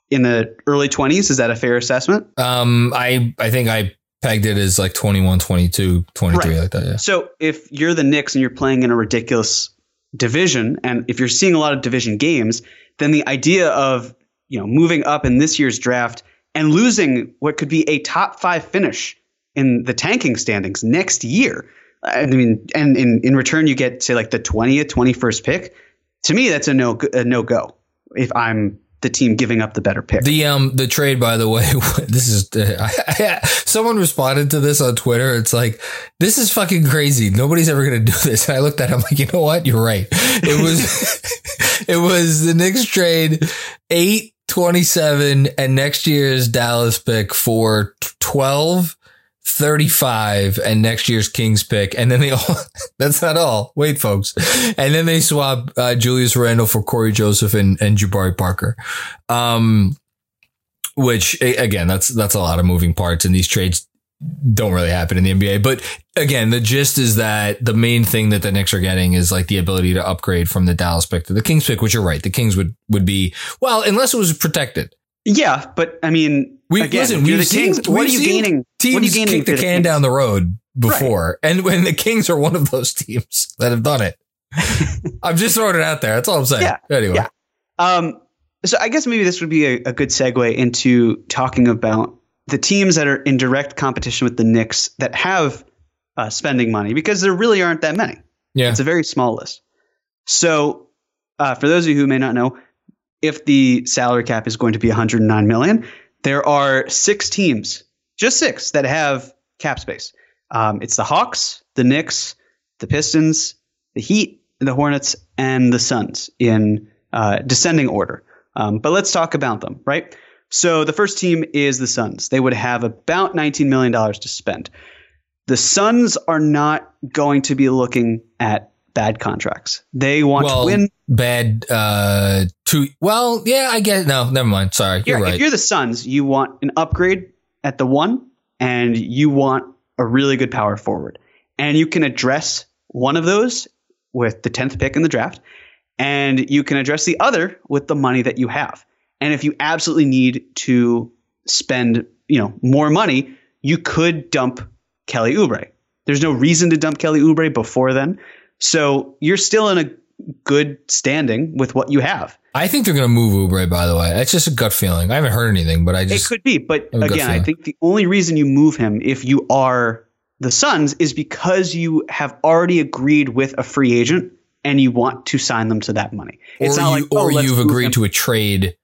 Speaker 2: in the early 20s. Is that a fair assessment?
Speaker 1: Um, I, I think I pegged it as like 21, 22, 23, right. like that. Yeah.
Speaker 2: So if you're the Knicks and you're playing in a ridiculous division, and if you're seeing a lot of division games, then the idea of you know moving up in this year's draft and losing what could be a top five finish in the tanking standings next year. I mean, and in, in return, you get say like the 20th, 21st pick. To me, that's a no, a no go. If I'm the team giving up the better pick.
Speaker 1: The um the trade, by the way, this is uh, I, I, someone responded to this on Twitter. It's like this is fucking crazy. Nobody's ever gonna do this. And I looked at him like, you know what? You're right. It was it was the Knicks trade eight twenty seven and next year's Dallas pick for twelve 35 and next year's Kings pick. And then they all, that's not all. Wait, folks. And then they swap uh, Julius Randle for Cory Joseph and, and Jabari Parker. Um, which again, that's, that's a lot of moving parts and these trades don't really happen in the NBA. But again, the gist is that the main thing that the Knicks are getting is like the ability to upgrade from the Dallas pick to the Kings pick, which you're right. The Kings would, would be, well, unless it was protected.
Speaker 2: Yeah, but I mean,
Speaker 1: we again, listen. We've the seen, Kings.
Speaker 2: What are you gaining?
Speaker 1: Teams
Speaker 2: what are
Speaker 1: you gaining kick the, the can down the road before, right. and when the Kings are one of those teams that have done it. I'm just throwing it out there. That's all I'm saying. Yeah. Anyway. Yeah.
Speaker 2: Um, so I guess maybe this would be a, a good segue into talking about the teams that are in direct competition with the Knicks that have uh, spending money because there really aren't that many.
Speaker 1: Yeah.
Speaker 2: It's a very small list. So, uh, for those of you who may not know, if the salary cap is going to be 109 million, there are six teams, just six, that have cap space. Um, it's the Hawks, the Knicks, the Pistons, the Heat, the Hornets, and the Suns in uh, descending order. Um, but let's talk about them, right? So the first team is the Suns. They would have about $19 million to spend. The Suns are not going to be looking at bad contracts. They want
Speaker 1: well,
Speaker 2: to win.
Speaker 1: Bad, uh, two. Well, yeah, I get No, never mind. Sorry. You're,
Speaker 2: You're-
Speaker 1: right.
Speaker 2: If you're the Suns, you want an upgrade at the one, and you want a really good power forward. And you can address one of those with the 10th pick in the draft, and you can address the other with the money that you have. And if you absolutely need to spend, you know, more money, you could dump Kelly Oubre. There's no reason to dump Kelly Oubre before then. So you're still in a good standing with what you have.
Speaker 1: I think they're going to move Oubre, by the way. That's just a gut feeling. I haven't heard anything, but I just It
Speaker 2: could be, but
Speaker 1: I have a gut
Speaker 2: again, I think the only reason you move him if you are the Suns is because you have already agreed with a free agent and you want to sign them to that money. It's
Speaker 1: or
Speaker 2: not
Speaker 1: you,
Speaker 2: like, oh,
Speaker 1: or you've agreed
Speaker 2: him.
Speaker 1: to a trade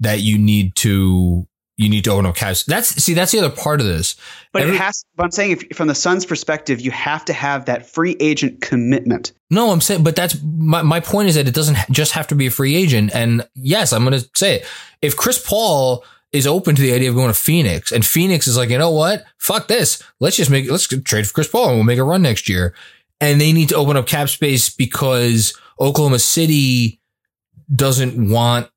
Speaker 1: that you need to you need to open up cash. That's see, that's the other part of this.
Speaker 2: But
Speaker 1: every-
Speaker 2: it has. But I'm saying, if from the Suns' perspective, you have to have that free agent commitment.
Speaker 1: No, I'm saying, but that's my, my point is that it doesn't just have to be a free agent. And yes, I'm going to say it. If Chris Paul is open to the idea of going to Phoenix and Phoenix is like, you know what? Fuck this. Let's just make, let's trade for Chris Paul and we'll make a run next year. And they need to open up cap space because Oklahoma City doesn't want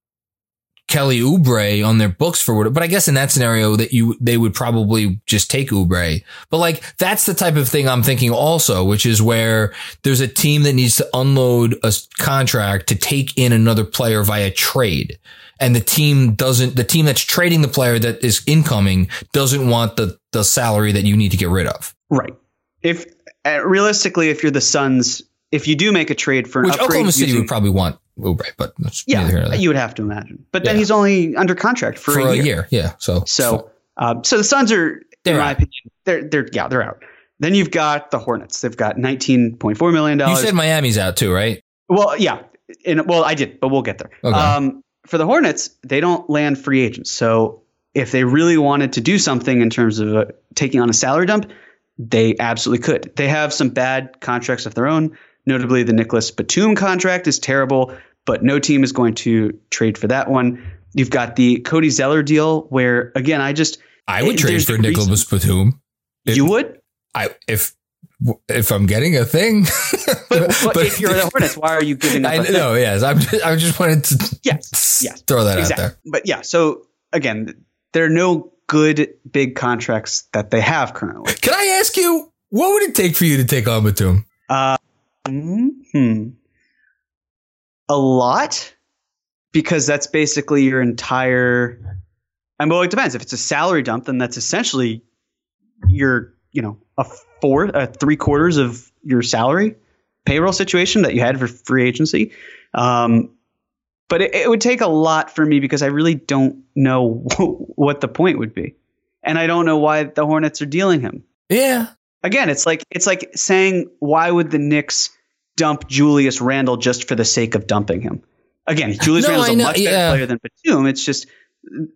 Speaker 1: Kelly Oubre on their books for what, but I guess in that scenario that you, they would probably just take Oubre. But like, that's the type of thing I'm thinking also, which is where there's a team that needs to unload a contract to take in another player via trade. And the team doesn't, the team that's trading the player that is incoming doesn't want the, the salary that you need to get rid of.
Speaker 2: Right. If uh, realistically, if you're the Suns, if you do make a trade for an
Speaker 1: Which
Speaker 2: upgrade
Speaker 1: Oklahoma City
Speaker 2: using-
Speaker 1: would probably want But neither here nor
Speaker 2: yeah, you would have to imagine. But then
Speaker 1: Yeah.
Speaker 2: he's only under contract for,
Speaker 1: for
Speaker 2: a year.
Speaker 1: Yeah. So,
Speaker 2: So, um, so the Suns are,
Speaker 1: They're
Speaker 2: in my
Speaker 1: out.
Speaker 2: opinion, they're they're yeah they're out. Then you've got the Hornets. They've got nineteen point four million dollars.
Speaker 1: you said Miami's out too, right?
Speaker 2: well, yeah, and well, I did, but we'll get there.
Speaker 1: Okay.
Speaker 2: Um, for the Hornets, they don't land free agents. So if they really wanted to do something in terms of uh, taking on a salary dump, they absolutely could. They have some bad contracts of their own. Notably, the Nicholas Batum contract is terrible, but no team is going to trade for that one. You've got the Cody Zeller deal, where again, I just
Speaker 1: I would
Speaker 2: It-
Speaker 1: trade for. Nicholas Batum. If-
Speaker 2: you would.
Speaker 1: I if if I'm getting a thing.
Speaker 2: But, but, if you're the Hornets, why are you giving up?
Speaker 1: I
Speaker 2: a thing?
Speaker 1: know, yes. I'm just, I just wanted to
Speaker 2: Yes, yes,
Speaker 1: throw that out
Speaker 2: exactly.
Speaker 1: there.
Speaker 2: But yeah, so again, there are no good big contracts that they have currently.
Speaker 1: Can I ask you, what would it take for you to take on Batum?
Speaker 2: Uh, hmm. A lot, because that's basically your entire. And well, it depends. If it's a salary dump, then that's essentially your, you know, a four, a three quarters of your salary payroll situation that you had for free agency. Um, but it, it would take a lot for me because I really don't know what the point would be, and I don't know why the Hornets are dealing him
Speaker 1: Yeah.
Speaker 2: again, it's like it's like saying why would the Knicks dump Julius Randle just for the sake of dumping him? Again, Julius
Speaker 1: No,
Speaker 2: Randle's a much better
Speaker 1: yeah.
Speaker 2: player than Batum. It's just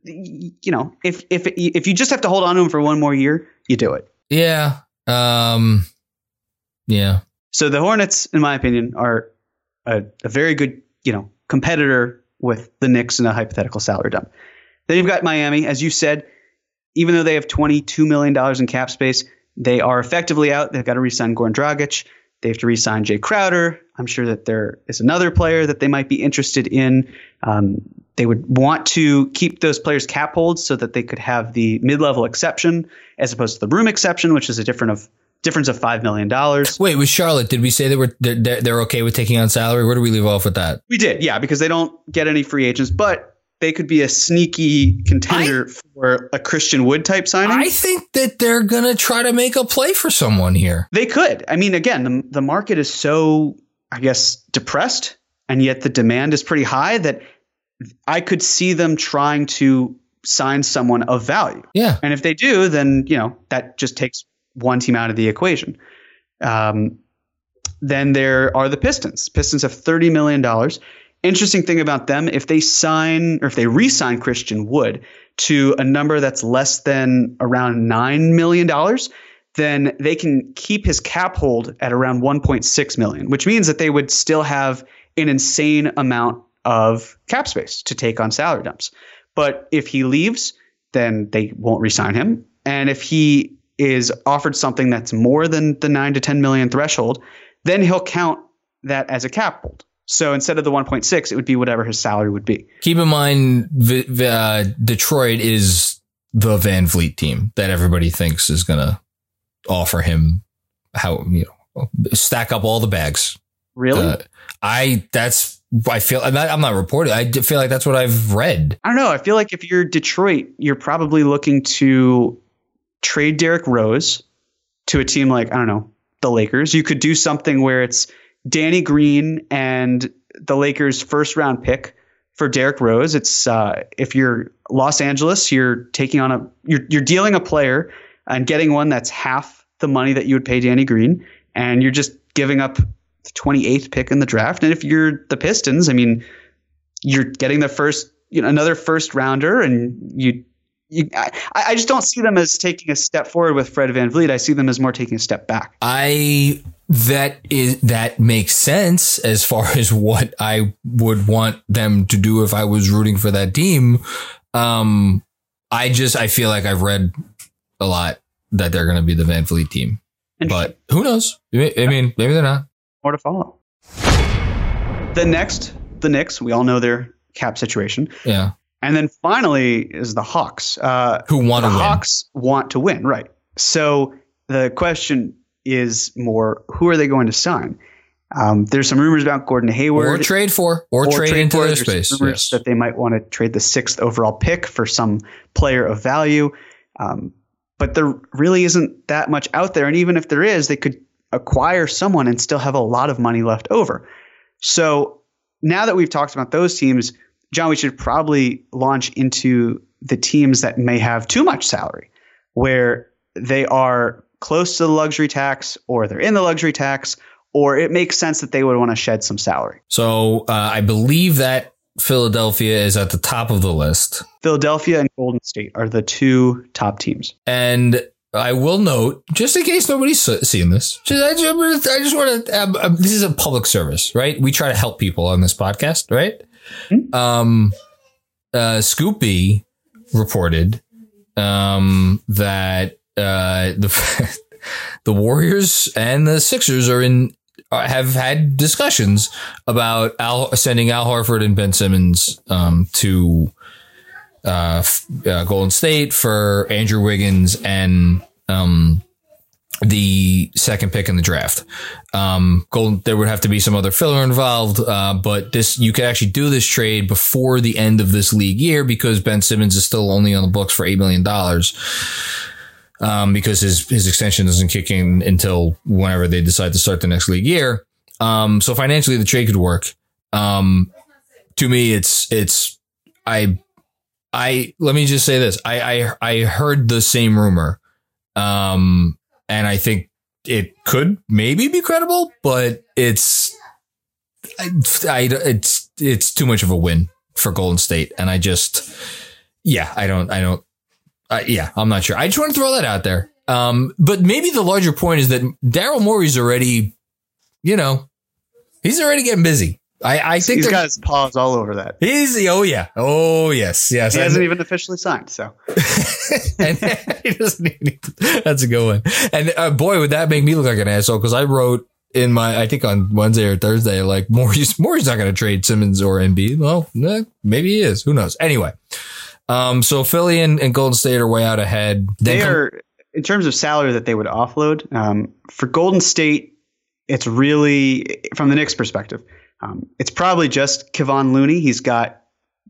Speaker 2: you know, if if if you just have to hold on to him for one more year, you do it.
Speaker 1: Yeah. Um, yeah.
Speaker 2: So the Hornets, in my opinion, are a, a very good, you know, competitor with the Knicks in a hypothetical salary dump. Then you've got Miami, as you said, even though they have $22 million in cap space, they are effectively out. They've got to re-sign Goran Dragic. They have to re-sign Jay Crowder. I'm sure that there is another player that they might be interested in. Um, they would want to keep those players cap holds so that they could have the mid-level exception as opposed to the room exception, which is a different of difference of five million dollars.
Speaker 1: Wait, with Charlotte, did we say they're, they're, they're okay with taking on salary? Where do we leave off with that?
Speaker 2: We did, yeah, because they don't get any free agents, but they could be a sneaky contender for a Christian Wood type signing.
Speaker 1: I think that they're gonna try to make a play for someone here.
Speaker 2: they could. I mean, again, the, the market is so, I guess, depressed, and yet the demand is pretty high that I could see them trying to sign someone of value.
Speaker 1: Yeah.
Speaker 2: And if they do, then you know that just takes one team out of the equation. Um, then there are the Pistons. Pistons have thirty million dollars. Interesting thing about them, if they sign or if they re-sign Christian Wood to a number that's less than around nine million dollars, then they can keep his cap hold at around 1.6 million, which means that they would still have an insane amount of cap space to take on salary dumps. But if he leaves, then they won't re-sign him. And if he is offered something that's more than the 9 to 10 million threshold, then he'll count that as a cap hold. So instead of the 1.6, it would be whatever his salary would be.
Speaker 1: Keep in mind, uh, Detroit is the VanVleet team that everybody thinks is going to offer him how, you know, stack up all the bags.
Speaker 2: Really? Uh,
Speaker 1: I, that's, I feel, I'm not, I'm not reporting. I feel like that's what I've read.
Speaker 2: I don't know. I feel like if you're Detroit, you're probably looking to trade Derrick Rose to a team like, I don't know, the Lakers. You could do something where it's Danny Green and the Lakers' first round pick for Derrick Rose. It's uh, if you're Los Angeles, you're taking on a you're you're dealing a player and getting one that's half the money that you would pay Danny Green, and you're just giving up the 28th pick in the draft. And if you're the Pistons, I mean, you're getting the first you know another first rounder, and you you, I, I, just don't see them as taking a step forward with Fred VanVleet. I see them as more taking a step back.
Speaker 1: I that is that makes sense as far as what I would want them to do if I was rooting for that team. Um, I just I feel like I've read a lot that they're going to be the VanVleet team, but who knows? I mean, maybe they're not.
Speaker 2: More to follow. The next, the Knicks. We all know their cap situation.
Speaker 1: Yeah.
Speaker 2: And then finally is the Hawks, uh,
Speaker 1: who want to
Speaker 2: win.
Speaker 1: Hawks
Speaker 2: want to win, right? So the question is more: Who are they going to sign? Um, there's some rumors about Gordon Hayward,
Speaker 1: or trade for, or, or trade, trade, into for. their there's space. Rumors
Speaker 2: yes. that they might want to trade the sixth overall pick for some player of value. Um, but there really isn't that much out there, and even if there is, they could acquire someone and still have a lot of money left over. So now that we've talked about those teams, John, we should probably launch into the teams that may have too much salary, where they are close to the luxury tax or they're in the luxury tax, or it makes sense that they would want to shed some salary.
Speaker 1: So uh, I believe that Philadelphia is at the top of the list.
Speaker 2: Philadelphia and Golden State are the two top teams.
Speaker 1: And I will note, just in case nobody's seeing this, I just, I just want to, um, um, this is a public service, right? We try to help people on this podcast, right? Mm-hmm. Um, uh, Scoopy reported um, that uh, the the Warriors and the Sixers are in uh, have had discussions about Al, sending Al Horford and Ben Simmons um, to uh, uh, Golden State for Andrew Wiggins and um, the second pick in the draft. Um, Golden, there would have to be some other filler involved, uh, but this you could actually do this trade before the end of this league year because Ben Simmons is still only on the books for eight million dollars. Um, because his his extension doesn't kick in until whenever they decide to start the next league year. Um, so financially, the trade could work. Um, to me, it's it's I I let me just say this. I I I heard the same rumor. Um, and I think it could maybe be credible, but it's I, I, it's it's too much of a win for Golden State, and I just yeah, I don't I don't yeah, I'm not sure. I just want to throw that out there. Um, but maybe the larger point is that Daryl Morey's already, you know, he's already getting busy. I, I think
Speaker 2: he's got his paws all over that.
Speaker 1: He's oh yeah, oh yes, yes.
Speaker 2: He hasn't even officially signed, so
Speaker 1: and he doesn't even. That's a good one. And uh, boy, would that make me look like an asshole because I wrote in my I think on Wednesday or Thursday like Morey's Morey's not going to trade Simmons or Embiid. Well, eh, maybe he is. Who knows? Anyway, um, so Philly and, and Golden State are way out ahead.
Speaker 2: They, they are in terms of salary that they would offload. Um, for Golden State, it's really from the Knicks' perspective um, it's probably just Kevon Looney. He's got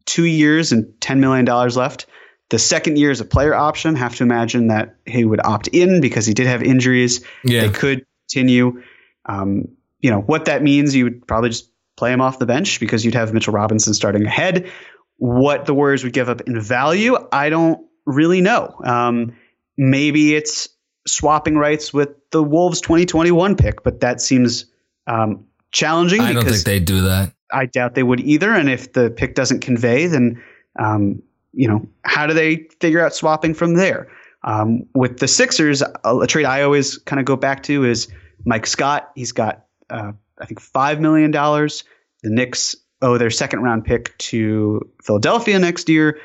Speaker 2: two years and $10 million left. The second year is a player option. Have to imagine that he would opt in because he did have injuries. Yeah. They could continue. Um, you know, what that means, you would probably just play him off the bench because you'd have Mitchell Robinson starting ahead. what the Warriors would give up in value, I don't really know. Um, maybe it's swapping rights with the Wolves 2021 pick, but that seems um, challenging.
Speaker 1: I don't think they'd do that.
Speaker 2: I doubt they would either. And if the pick doesn't convey, then um, you know how do they figure out swapping from there? Um, with the Sixers, a, a trade I always kind of go back to is Mike Scott. He's got uh, I think five million dollars. The Knicks owe their second round pick to Philadelphia next year,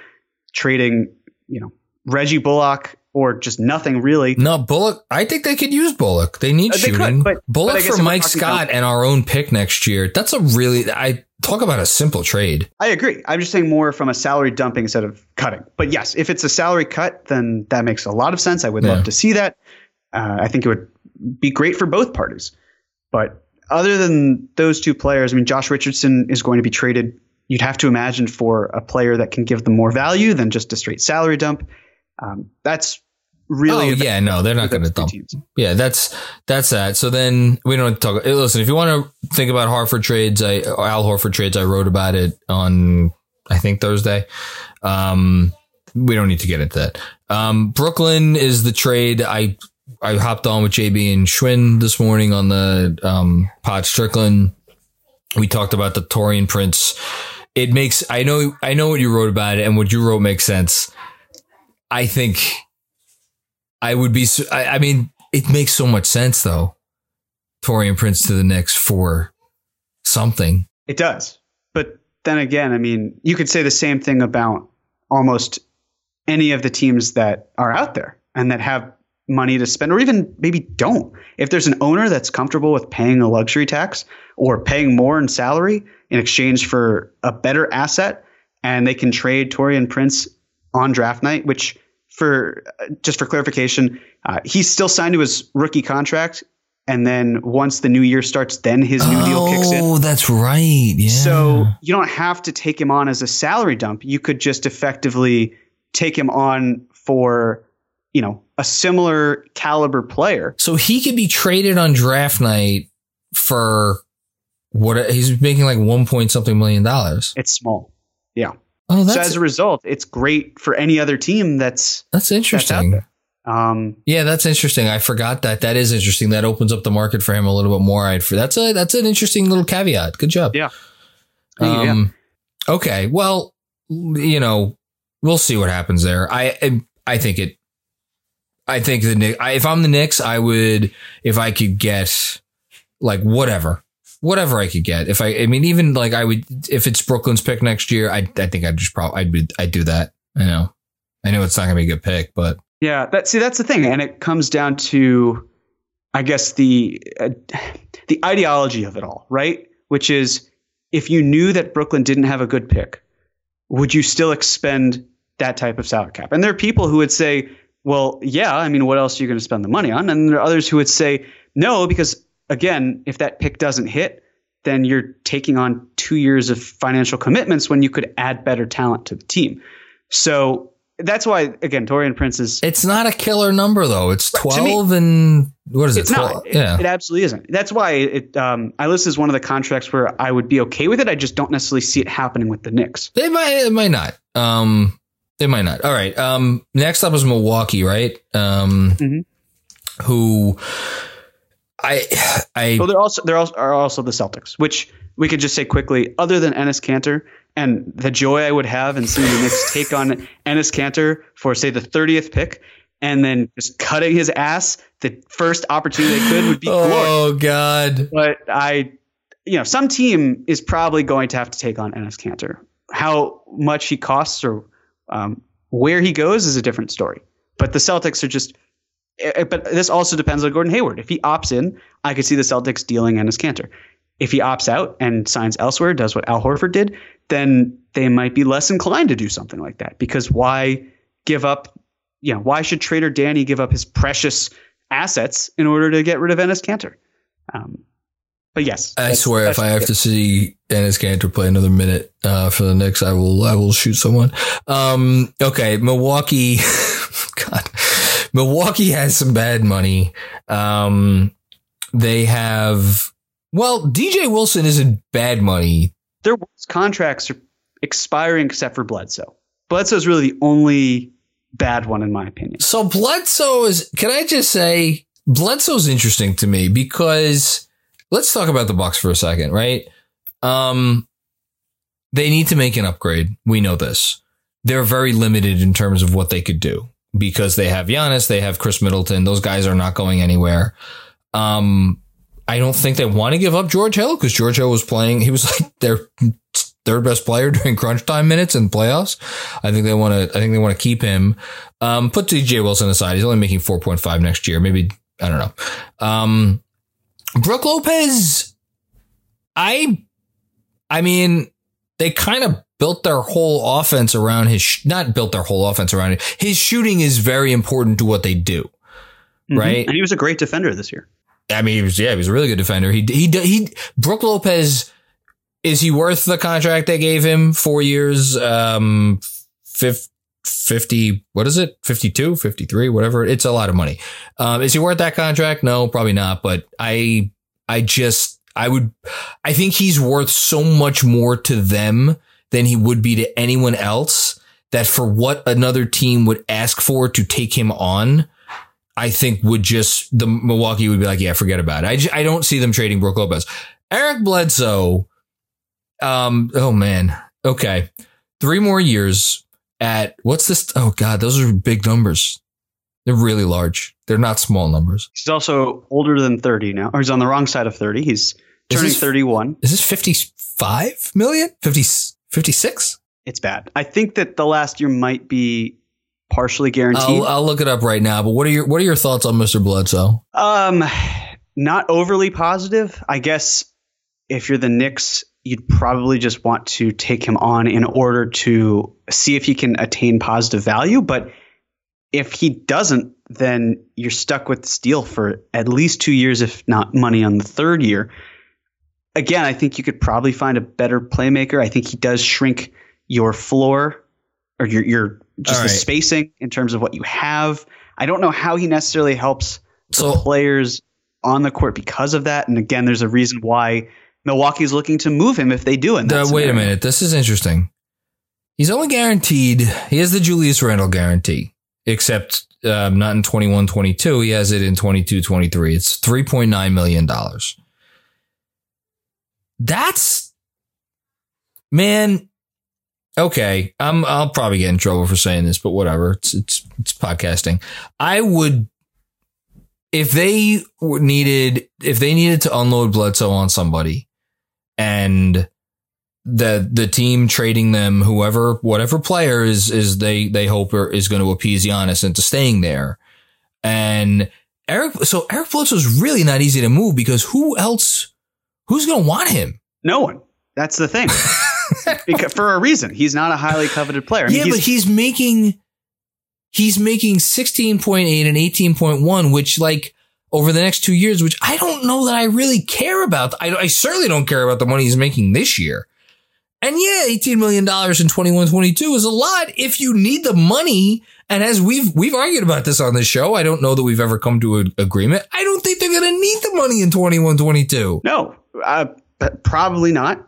Speaker 2: trading you know Reggie Bullock or just nothing really.
Speaker 1: No, Bullock. I think they could use Bullock. They need uh, they shooting. Could, but, Bullock but for Mike Scott and our own pick next year. That's a really I talk about a simple trade.
Speaker 2: I agree. I'm just saying more from a salary dumping instead of cutting. But yes, if it's a salary cut, then that makes a lot of sense. I would yeah. love to see that. Uh, I think it would be great for both parties. But other than those two players, I mean, Josh Richardson is going to be traded. You'd have to imagine for a player that can give them more value than just a straight salary dump. Um, that's really.
Speaker 1: Oh yeah, no, they're not going to dump. Teams. Yeah, that's that's that. So then we don't talk. Listen, if you want to think about Horford trades, I Al Horford trades, I wrote about it on I think Thursday. Um, we don't need to get into that. Um, Brooklyn is the trade. I I hopped on with JB and Schwinn this morning on the um, Pod Strickland. We talked about the Taurean Prince. It makes I know I know what you wrote about it, and what you wrote makes sense. I think I would be. I, I mean, it makes so much sense though. Taurean Prince to the Knicks for something.
Speaker 2: It does, but then again, I mean, you could say the same thing about almost any of the teams that are out there and that have money to spend, or even maybe don't. If there's an owner that's comfortable with paying a luxury tax or paying more in salary in exchange for a better asset, and they can trade Taurean Prince on draft night, which for just for clarification, uh, he's still signed to his rookie contract. And then once the new year starts, then his new oh, deal kicks in.
Speaker 1: Oh, that's right. Yeah.
Speaker 2: So you don't have to take him on as a salary dump. You could just effectively take him on for, you know, a similar caliber player.
Speaker 1: So he could be traded on draft night for what he's making like one point something million dollars.
Speaker 2: It's small. Yeah. Oh, so as a result, it's great for any other team that's
Speaker 1: that's interesting. That's um, yeah, that's interesting. I forgot that. That is interesting. That opens up the market for him a little bit more. I'd for that's a that's an interesting little caveat. Good job.
Speaker 2: Yeah.
Speaker 1: Um, yeah. Okay. Well, you know, we'll see what happens there. I I think it. I think the Knicks. If I'm the Knicks, I would if I could get like whatever whatever I could get. If I, I mean, even like I would, if it's Brooklyn's pick next year, I, I think I'd just probably, I'd be, I'd do that. I know, I know it's not gonna be a good pick, but
Speaker 2: yeah, that see, that's the thing, and it comes down to, I guess the, uh, the ideology of it all, right? Which is, if you knew that Brooklyn didn't have a good pick, would you still expend that type of salary cap? And there are people who would say, well, yeah, I mean, what else are you going to spend the money on? And there are others who would say, no, because again, if that pick doesn't hit, then you're taking on two years of financial commitments when you could add better talent to the team. So that's why again, Taurean Prince is.
Speaker 1: It's not a killer number though. It's twelve me, and what is it?
Speaker 2: It's 12? not. It, yeah, it absolutely isn't. That's why it. Um, I list as one of the contracts where I would be okay with it. I just don't necessarily see it happening with the Knicks.
Speaker 1: They might. It might not. Um, they might not. All right. Um, next up is Milwaukee, right? Um, mm-hmm. who I, I.
Speaker 2: Well, they're also there are also are also the Celtics, which we could just say quickly. Other than Enes Kanter and the joy I would have in seeing the Knicks take on Enes Kanter for say the thirtieth pick, and then just cutting his ass the first opportunity they could would be.
Speaker 1: oh God!
Speaker 2: But I, you know, some team is probably going to have to take on Enes Kanter. How much he costs or um, where he goes is a different story. But the Celtics are just but this also depends on Gordon Hayward. If he opts in, I could see the Celtics dealing Enes Kanter. If he opts out and signs elsewhere, does what Al Horford did, then they might be less inclined to do something like that. Because why give up? You know, why should Trader Danny give up his precious assets in order to get rid of Enes Kanter? Um, but yes,
Speaker 1: I swear, if I have to see Enes Kanter play another minute uh, for the Knicks, I will. I will shoot someone. Um, okay, Milwaukee. God, Milwaukee has some bad money. Um, they have, well, DJ Wilson isn't bad money.
Speaker 2: Their contracts are expiring except for Bledsoe. Bledsoe is really the only bad one in my opinion.
Speaker 1: So Bledsoe is. Can I just say Bledsoe's interesting to me because let's talk about the Bucks for a second, right? Um, they need to make an upgrade. We know this. They're very limited in terms of what they could do because they have Giannis, they have Khris Middleton. Those guys are not going anywhere. Um, I don't think they want to give up George Hill because George Hill was playing. He was like their third best player during crunch time minutes in the playoffs. I think they want to. I think they want to keep him. Um, put DJ Wilson aside. He's only making four point five next year. Maybe I don't know. Um, Brook Lopez. I. I mean, they kind of built their whole offense around his. Sh- not built their whole offense around it. His shooting is very important to what they do.
Speaker 2: Mhm.
Speaker 1: Right.
Speaker 2: And he was a great defender this year.
Speaker 1: I mean, he was yeah, he was a really good defender. He he he. Brook Lopez is he worth the contract they gave him? Four years, um, fif- 50, what is it? 52, 53, whatever. It's a lot of money. Um, is he worth that contract? No, probably not. But I, I just, I would, I think he's worth so much more to them than he would be to anyone else that for what another team would ask for to take him on, I think would just, the Milwaukee would be like, yeah, forget about it. I, ju- I don't see them trading Brook Lopez. Eric Bledsoe, um, oh man. Okay. Three more years at what's this? Oh God, those are big numbers. They're really large. They're not small numbers.
Speaker 2: He's also older than 30 now, or he's on the wrong side of 30. He's
Speaker 1: Is
Speaker 2: turning
Speaker 1: this-
Speaker 2: 31.
Speaker 1: Is this 55 million? 50, 56?
Speaker 2: It's bad. I think that the last year might be partially guaranteed.
Speaker 1: I'll, I'll look it up right now. But what are your, what are your thoughts on Mr. Bledsoe?
Speaker 2: Um, not overly positive. I guess if you're the Knicks, you'd probably just want to take him on in order to see if he can attain positive value. But if he doesn't, then you're stuck with this deal for at least two years, if not money on the third year. Again, I think you could probably find a better playmaker. I think he does shrink your floor or your your just
Speaker 1: All
Speaker 2: the spacing in terms of what you have. I don't know how he necessarily helps the
Speaker 1: So
Speaker 2: players on the court because of that. And again, there's a reason why Milwaukee's looking to move him if they do. That
Speaker 1: Uh, wait a minute. This is interesting. He's only guaranteed, he has the Julius Randle guarantee, except um, not in 21 22. He has it in 22 23. It's $3.9 million. That's, man, okay. I'm, I'll probably get in trouble for saying this, but whatever. It's, it's, it's podcasting. I would, if they needed, if they needed to unload Bledsoe on somebody and, the the team trading them whoever whatever player is is they they hope are, is going to appease Giannis into staying there. And Eric so Eric Bledsoe's really not easy to move because who else who's going to want him?
Speaker 2: No one. That's the thing. because, for a reason. He's not a highly coveted player. I mean,
Speaker 1: yeah, but he's making he's making 16.8 and 18.1 which like over the next 2 years which I don't know that I really care about. I I certainly don't care about the money he's making this year. And yeah, $18 million in 21 22 is a lot if you need the money. And as we've, we've argued about this on this show, I don't know that we've ever come to an agreement. I don't think they're going to need the money in 21 22.
Speaker 2: no, uh, probably not.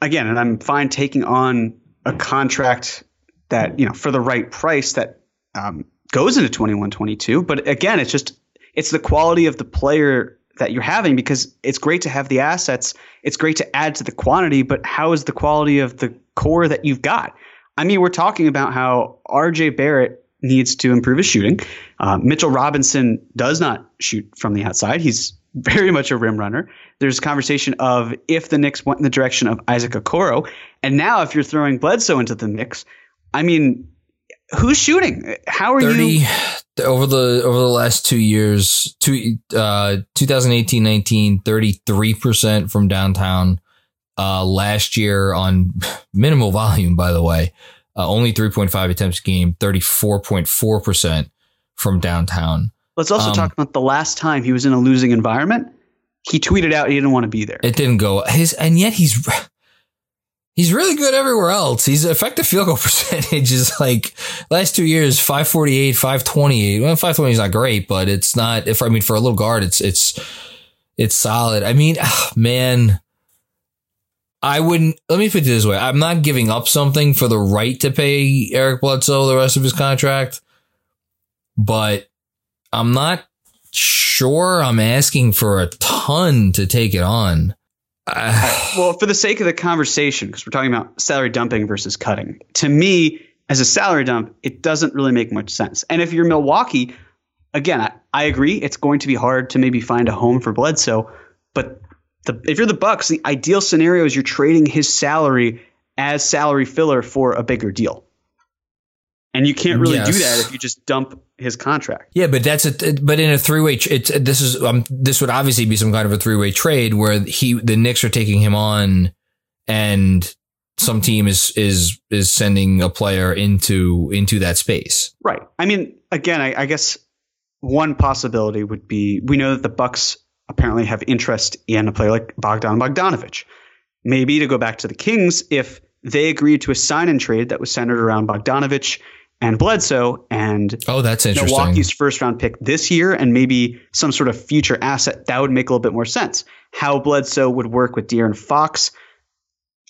Speaker 2: Again, and I'm fine taking on a contract that, you know, for the right price that um, goes into 21 22. But again, it's just, it's the quality of the player that you're having because it's great to have the assets. It's great to add to the quantity, but how is the quality of the core that you've got? I mean, we're talking about how RJ Barrett needs to improve his shooting. Uh, Mitchell Robinson does not shoot from the outside. He's very much a rim runner. There's conversation of if the Knicks went in the direction of Isaac Okoro, and now if you're throwing Bledsoe into the mix, I mean, who's shooting? How are
Speaker 1: 30
Speaker 2: you?
Speaker 1: over the over the last two years two uh 2018 19 33% from downtown uh last year on minimal volume by the way uh, only 3.5 attempts a game 34.4% from downtown
Speaker 2: Let's also
Speaker 1: um,
Speaker 2: talk about the last time he was in a losing environment. He tweeted out he didn't want to be there.
Speaker 1: it didn't go his and yet he's he's really good everywhere else his effective field goal percentage is like last two years 548 528 well 520 is not great but it's not if i mean for a little guard it's it's it's solid i mean ah, man I wouldn't. Let me put it this way: I'm not giving up something for the right to pay Eric Bledsoe the rest of his contract, but I'm not sure I'm asking for a ton to take it on.
Speaker 2: well, for the sake of the conversation, because we're talking about salary dumping versus cutting, to me, as a salary dump, it doesn't really make much sense. And if you're Milwaukee, again, I, I agree, it's going to be hard to maybe find a home for Bledsoe, but the, if you're the Bucks, the ideal scenario is you're trading his salary as salary filler for a bigger deal. And you can't really yes. do that if you just dump his contract.
Speaker 1: Yeah, but that's a but in a three way. It's this is um this would obviously be some kind of a three way trade where he the Knicks are taking him on, and some team is is is sending a player into into that space.
Speaker 2: Right. I mean, again, I, I guess one possibility would be we know that the Bucks apparently have interest in a player like Bogdan Bogdanovich. Maybe to go back to the Kings, if they agreed to a sign and trade that was centered around Bogdanovich and Bledsoe and
Speaker 1: oh, that's interesting.
Speaker 2: Milwaukee's first round pick this year and maybe some sort of future asset, that would make a little bit more sense. How Bledsoe would work with De'Aaron Fox,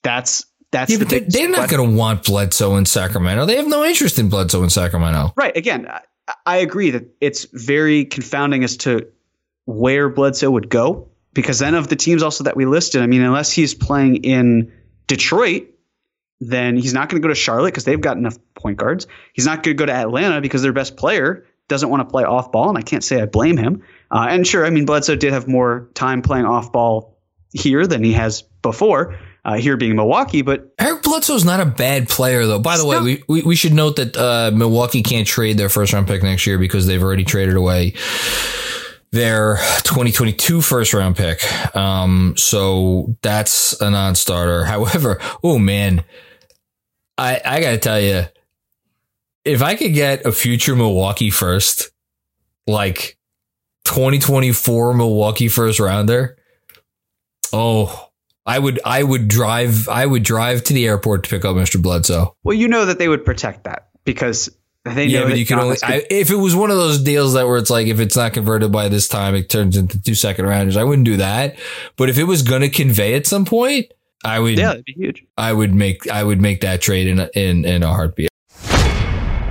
Speaker 2: that's that's
Speaker 1: yeah, the but they're, not going to want Bledsoe in Sacramento. They have no interest in Bledsoe in Sacramento.
Speaker 2: Right. Again, I agree that it's very confounding as to where Bledsoe would go because then of the teams also that we listed, I mean, unless he's playing in Detroit, then he's not going to go to Charlotte because they've got enough point guards. He's not going to go to Atlanta because their best player doesn't want to play off ball, and I can't say I blame him. Uh, and sure, I mean Bledsoe did have more time playing off ball here than he has before. Uh, here being Milwaukee, but
Speaker 1: Eric Bledsoe's not a bad player though. By the way, we, we, we should note that uh, Milwaukee can't trade their first round pick next year because they've already traded away their 2022 first round pick. Um, so that's a non starter. However, oh man, I, I gotta tell you, if I could get a future Milwaukee first, like 2024 Milwaukee first rounder, oh, I would I would drive I would drive to the airport to pick up Mr. Bledsoe.
Speaker 2: Well, you know that they would protect that because they yeah, but
Speaker 1: you can only I, if it was one of those deals that where it's like if it's not converted by this time, it turns into two second rounders. I wouldn't do that. But if it was going to convey at some point, I would.
Speaker 2: Yeah, it'd be huge.
Speaker 1: I would make I would make that trade in a, in in a heartbeat.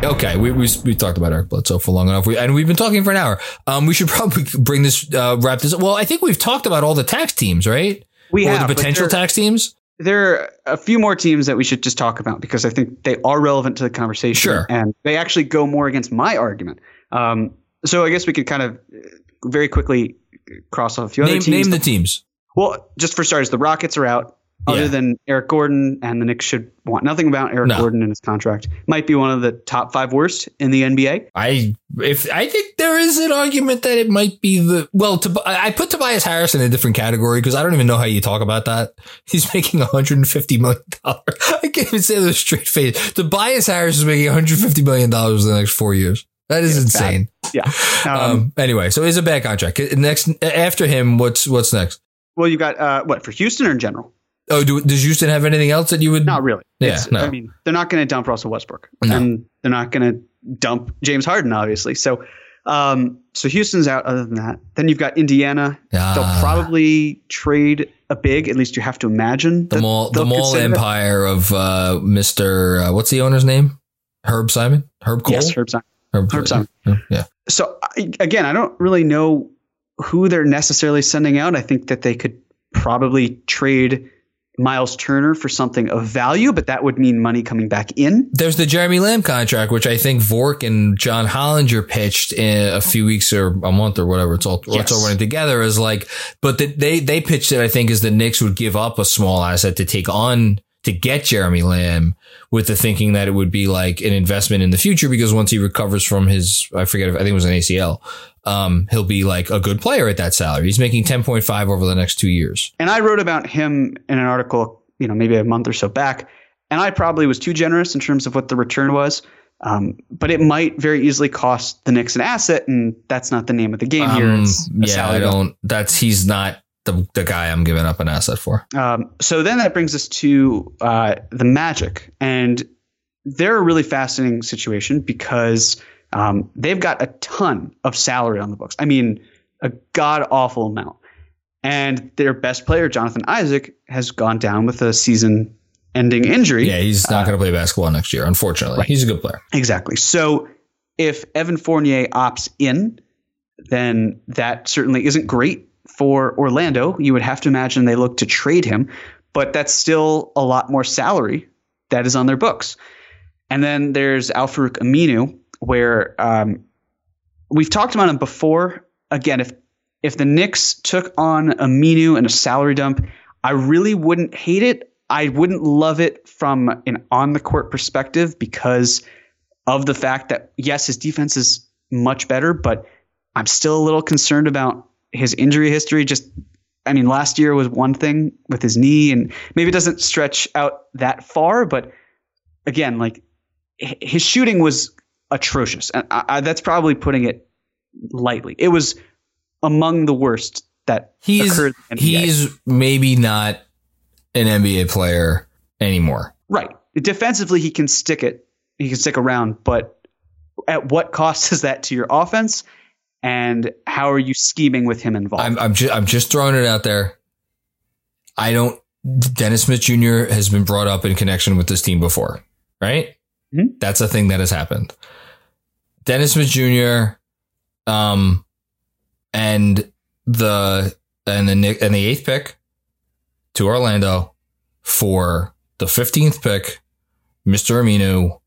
Speaker 1: Okay, we, we we talked about Eric Bledsoe for long enough, we, and we've been talking for an hour. Um, we should probably bring this uh, wrap this. Well, I think we've talked about all the tax teams, right?
Speaker 2: We
Speaker 1: or
Speaker 2: have
Speaker 1: the potential tax teams
Speaker 2: there are a few more teams that we should just talk about because I think they are relevant to the conversation.
Speaker 1: Sure.
Speaker 2: And they actually go more against my argument. Um, so I guess we could kind of very quickly cross off a few
Speaker 1: name,
Speaker 2: other teams.
Speaker 1: Name the teams.
Speaker 2: Well, just for starters, the Rockets are out. Other yeah. than Eric Gordon, and the Knicks should want nothing about Eric no. Gordon and his contract. Might be one of the top five worst in the NBA.
Speaker 1: I if I think there is an argument that it might be the well. To, I put Tobias Harris in a different category because I don't even know how you talk about that. He's making 150 million dollars. I can't even say with straight face. Tobias Harris is making 150 million dollars in the next four years. That is yeah, insane.
Speaker 2: Bad. Yeah.
Speaker 1: Um, um, anyway, so it's a bad contract. Next, after him, what's what's next?
Speaker 2: Well, you got uh, what for Houston or in general?
Speaker 1: Oh, do, does Houston have anything else that you would?
Speaker 2: Not really.
Speaker 1: Yeah, no.
Speaker 2: I mean, they're not going to dump Russell Westbrook, no. and they're not going to dump James Harden, obviously. So, um, so Houston's out. Other than that, then you've got Indiana. Ah. They'll probably trade a big. At least you have to imagine
Speaker 1: the mall, the mall empire that. of uh, Mister. Uh, what's the owner's name? Herb Simon. Herb Kohl.
Speaker 2: Yes, Herb Simon.
Speaker 1: Herb, Herb Simon. Yeah.
Speaker 2: So again, I don't really know who they're necessarily sending out. I think that they could probably trade Miles Turner for something of value, but that would mean money coming back in.
Speaker 1: There's the Jeremy Lamb contract, which I think Vork and John Hollinger pitched in a few weeks or a month or whatever. It's all yes. it's all running together Is like, but the, they they pitched it. I think is the Knicks would give up a small asset to take on to get Jeremy Lamb with the thinking that it would be like an investment in the future because once he recovers from his, I forget, if, I think it was an ACL, um, he'll be like a good player at that salary. He's making 10.5 over the next two years.
Speaker 2: And I wrote about him in an article, you know, maybe a month or so back. And I probably was too generous in terms of what the return was. Um, but it might very easily cost the Knicks an asset, and that's not the name of the game here.
Speaker 1: Um, yeah, I don't. That's he's not the the guy I'm giving up an asset for.
Speaker 2: Um, so then that brings us to uh, the Magic, and they're a really fascinating situation because um, they've got a ton of salary on the books. I mean, a god awful amount. And their best player, Jonathan Isaac, has gone down with a season ending injury.
Speaker 1: Yeah, he's not uh, going to play basketball next year, unfortunately. Right. He's a good player.
Speaker 2: Exactly. So if Evan Fournier opts in, then that certainly isn't great for Orlando. You would have to imagine they look to trade him, but that's still a lot more salary that is on their books. And then there's Al-Farouq Aminu, where um, we've talked about him before. Again, if if the Knicks took on Aminu and a salary dump, I really wouldn't hate it. I wouldn't love it from an on the court perspective because of the fact that yes, his defense is much better, but I'm still a little concerned about his injury history. Just, I mean, last year was one thing with his knee, and maybe it doesn't stretch out that far, but again, like his shooting was atrocious, and I, I, that's probably putting it lightly. It was among the worst that
Speaker 1: he's,
Speaker 2: occurred.
Speaker 1: He's maybe not an NBA player anymore.
Speaker 2: Right. Defensively, he can stick it. He can stick around, but at what cost is that to your offense? And how are you scheming with him involved?
Speaker 1: I'm, I'm, ju- I'm just throwing it out there. I don't. Dennis Smith Jr. has been brought up in connection with this team before, right? Mm-hmm. That's a thing that has happened. Dennis Smith Jr. Um, and the and the and the eighth pick to Orlando for the fifteenth pick, Mr. Aminu,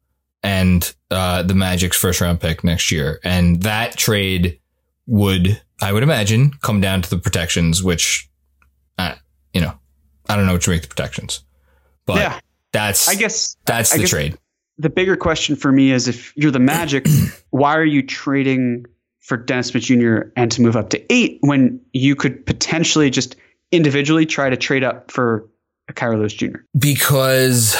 Speaker 1: and uh, the Magic's first round pick next year, and that trade would I would imagine come down to the protections, which, uh, you know, I don't know what to make the protections, but yeah. that's
Speaker 2: I guess
Speaker 1: that's
Speaker 2: I
Speaker 1: the
Speaker 2: guess
Speaker 1: trade.
Speaker 2: The bigger question for me is if you're the Magic, why are you trading for Dennis Smith Jr. and to move up to eight when you could potentially just individually try to trade up for a Kira Lewis Jr.
Speaker 1: Because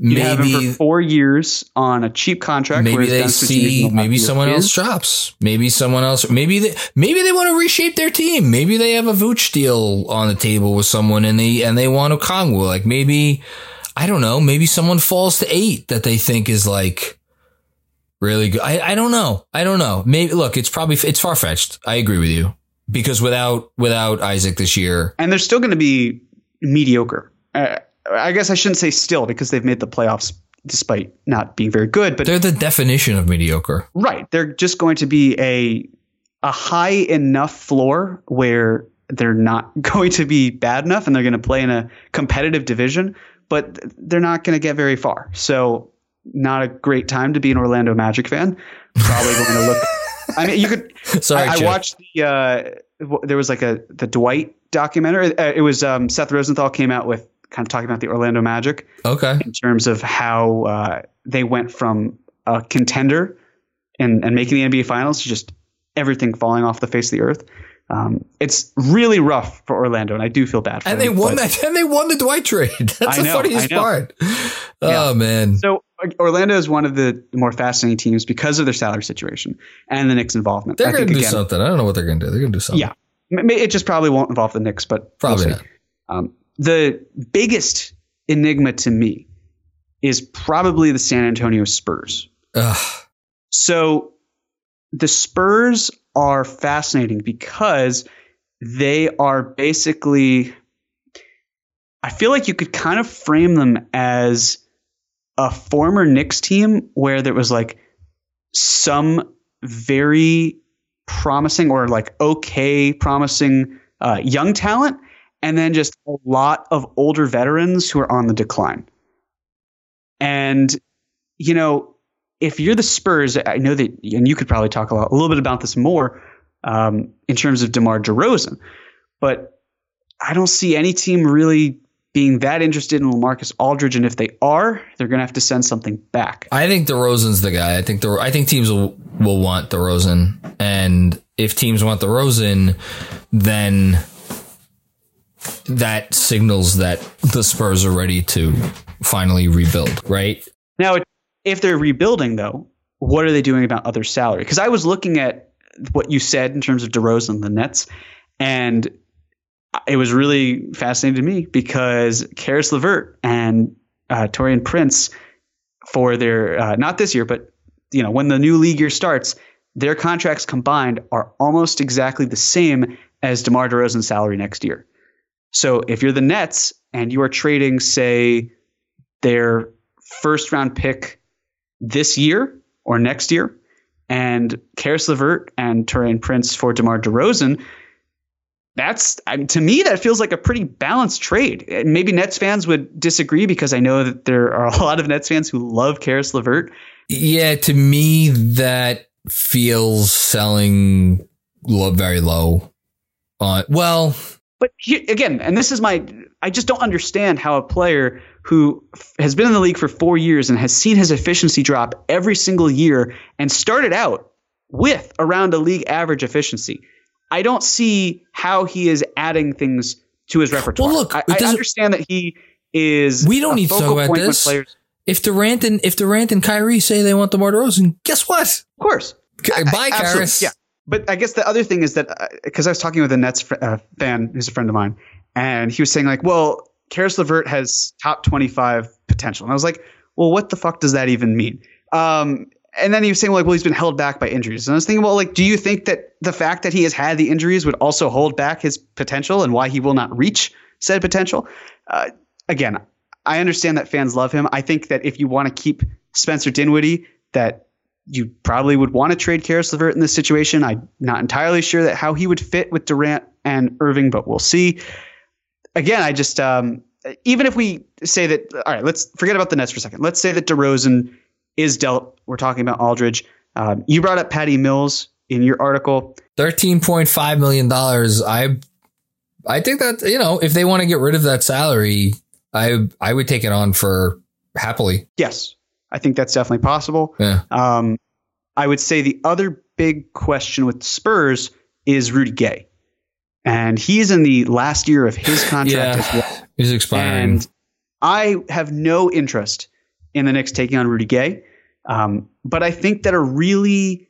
Speaker 1: maybe
Speaker 2: you have him for four years on a cheap contract.
Speaker 1: Maybe they see maybe someone else drops. Maybe someone else. Maybe they maybe they want to reshape their team. Maybe they have a Vooch deal on the table with someone and they and they want Okongwu. Like maybe I don't know. Maybe someone falls to eight that they think is like really good. I, I don't know. I don't know. Maybe look, it's probably it's far fetched. I agree with you because without without Isaac this year,
Speaker 2: and they're still going to be mediocre. Uh, I guess I shouldn't say still because they've made the playoffs despite not being very good. But
Speaker 1: they're the definition of mediocre.
Speaker 2: Right. They're just going to be a a high enough floor where they're not going to be bad enough and they're going to play in a competitive division, but they're not going to get very far. So not a great time to be an Orlando Magic fan. Probably going to look. I mean, you could.
Speaker 1: Sorry,
Speaker 2: I, I watched the. Uh, there was like a the Dwight documentary. Uh, it was um, Seth Rosenthal came out with kind of talking about the Orlando Magic.
Speaker 1: Okay.
Speaker 2: In terms of how uh, they went from a contender and and making the NBA Finals to just everything falling off the face of the earth. Um, it's really rough for Orlando, and I do feel bad. for
Speaker 1: And
Speaker 2: them,
Speaker 1: they won that, and they won the Dwight trade. That's
Speaker 2: I
Speaker 1: the
Speaker 2: know,
Speaker 1: funniest part.
Speaker 2: Yeah.
Speaker 1: Oh man.
Speaker 2: So Orlando is one of the more fascinating teams because of their salary situation and the Knicks' involvement.
Speaker 1: They're going to do
Speaker 2: again,
Speaker 1: something. I don't know what they're going to do. They're going to do something.
Speaker 2: Yeah, it just probably won't involve the Knicks, but
Speaker 1: Probably
Speaker 2: we'll see. Um, the biggest enigma to me is probably the San Antonio Spurs.
Speaker 1: Ugh.
Speaker 2: So the Spurs are fascinating because they are basically I feel like you could kind of frame them as a former Knicks team where there was like some very promising or like okay promising uh, young talent and then just a lot of older veterans who are on the decline. And you know, if you're the Spurs, I know that, and you could probably talk a, lot, a little bit about this more um, in terms of DeMar DeRozan, but I don't see any team really being that interested in Lamarcus Aldridge, and if they are, they're going to have to send something back.
Speaker 1: I think DeRozan's the guy. I think the I think teams will will want DeRozan, and if teams want DeRozan, then that signals that the Spurs are ready to finally rebuild, right?
Speaker 2: Now, if they're rebuilding, though, what are they doing about other salary? Because I was looking at what you said in terms of DeRozan and the Nets, and it was really fascinating to me because Caris LeVert and uh, Taurean Prince, for their uh, not this year, but you know when the new league year starts, their contracts combined are almost exactly the same as DeMar DeRozan's salary next year. So if you're the Nets and you are trading, say, their first round pick this year or next year, and Caris LeVert and Taurean Prince for DeMar DeRozan, that's I mean, to me that feels like a pretty balanced trade. Maybe Nets fans would disagree because I know that there are a lot of Nets fans who love Caris LeVert.
Speaker 1: Yeah, to me that feels selling low, very low. Uh, well,
Speaker 2: but here, again, and this is my, I just don't understand how a player who has been in the league for four years and has seen his efficiency drop every single year and started out with around a league average efficiency. I don't see how he is adding things to his repertoire.
Speaker 1: Well, look,
Speaker 2: I, I understand that he is.
Speaker 1: We don't need to talk about this. Players, if Durant and if Durant and Kyrie say they want DeMar DeRozan, guess what?
Speaker 2: Of course.
Speaker 1: Bye, Caris.
Speaker 2: Yeah. But I guess the other thing is that because uh, I was talking with a Nets fr- uh, fan who's a friend of mine, and he was saying like, well, Caris LeVert has top 25 potential. And I was like, well, what the fuck does that even mean? Um, and then he was saying like, well, he's been held back by injuries. And I was thinking, well, like, do you think that the fact that he has had the injuries would also hold back his potential and why he will not reach said potential? Uh, again, I understand that fans love him. I think that if you want to keep Spencer Dinwiddie, that you probably would want to trade Caris LeVert in this situation. I'm not entirely sure that how he would fit with Durant and Irving, but we'll see. Again, I just um, even if we say that, all right, let's forget about the Nets for a second. Let's say that DeRozan is dealt. We're talking about Aldridge. Um, you brought up Patty Mills in your article.
Speaker 1: Thirteen point five million dollars. I, I think that you know if they want to get rid of that salary, I I would take it on for happily.
Speaker 2: Yes, I think that's definitely possible.
Speaker 1: Yeah.
Speaker 2: Um, I would say the other big question with Spurs is Rudy Gay, and he's in the last year of his contract yeah, as well.
Speaker 1: He's expiring.
Speaker 2: And I have no interest in the Knicks taking on Rudy Gay, um, but I think that a really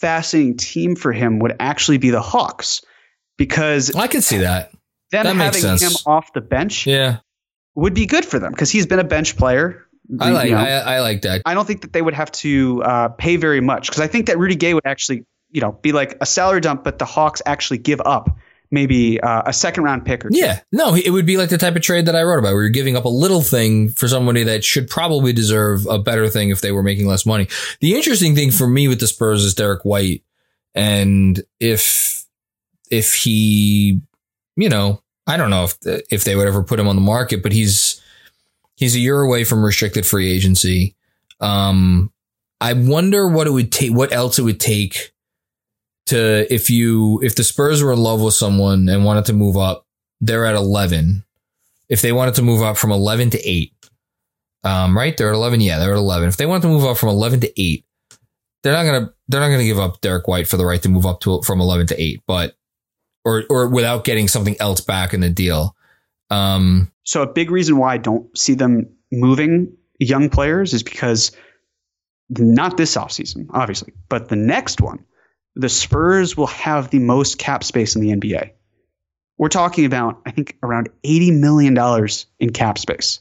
Speaker 2: fascinating team for him would actually be the Hawks because
Speaker 1: I can see that.
Speaker 2: Them
Speaker 1: that
Speaker 2: having him off the bench,
Speaker 1: yeah,
Speaker 2: would be good for them because he's been a bench player
Speaker 1: I like you know, I, I, like that.
Speaker 2: I don't think that they would have to uh, pay very much because I think that Rudy Gay would actually, you know, be like a salary dump, but the Hawks actually give up maybe uh, a second round pick or two.
Speaker 1: Yeah, no, it would be like the type of trade that I wrote about, where you're giving up a little thing for somebody that should probably deserve a better thing if they were making less money. The interesting thing for me with the Spurs is derek White, and if if he, you know, I don't know if if they would ever put him on the market, but he's He's a year away from restricted free agency. Um, I wonder what it would take, what else it would take to, if you, if the Spurs were in love with someone and wanted to move up, they're at 11. If they wanted to move up from 11 to 8, um, right? They're at 11. Yeah, they're at 11. If they want to move up from 11 to 8, they're not going to, they're not going to give up Derek White for the right to move up to from 11 to 8, but, or, or without getting something else back in the deal. Um,
Speaker 2: so a big reason why I don't see them moving young players is because not this offseason, obviously, but the next one, the Spurs will have the most cap space in the NBA. We're talking about, I think, around eighty million dollars in cap space.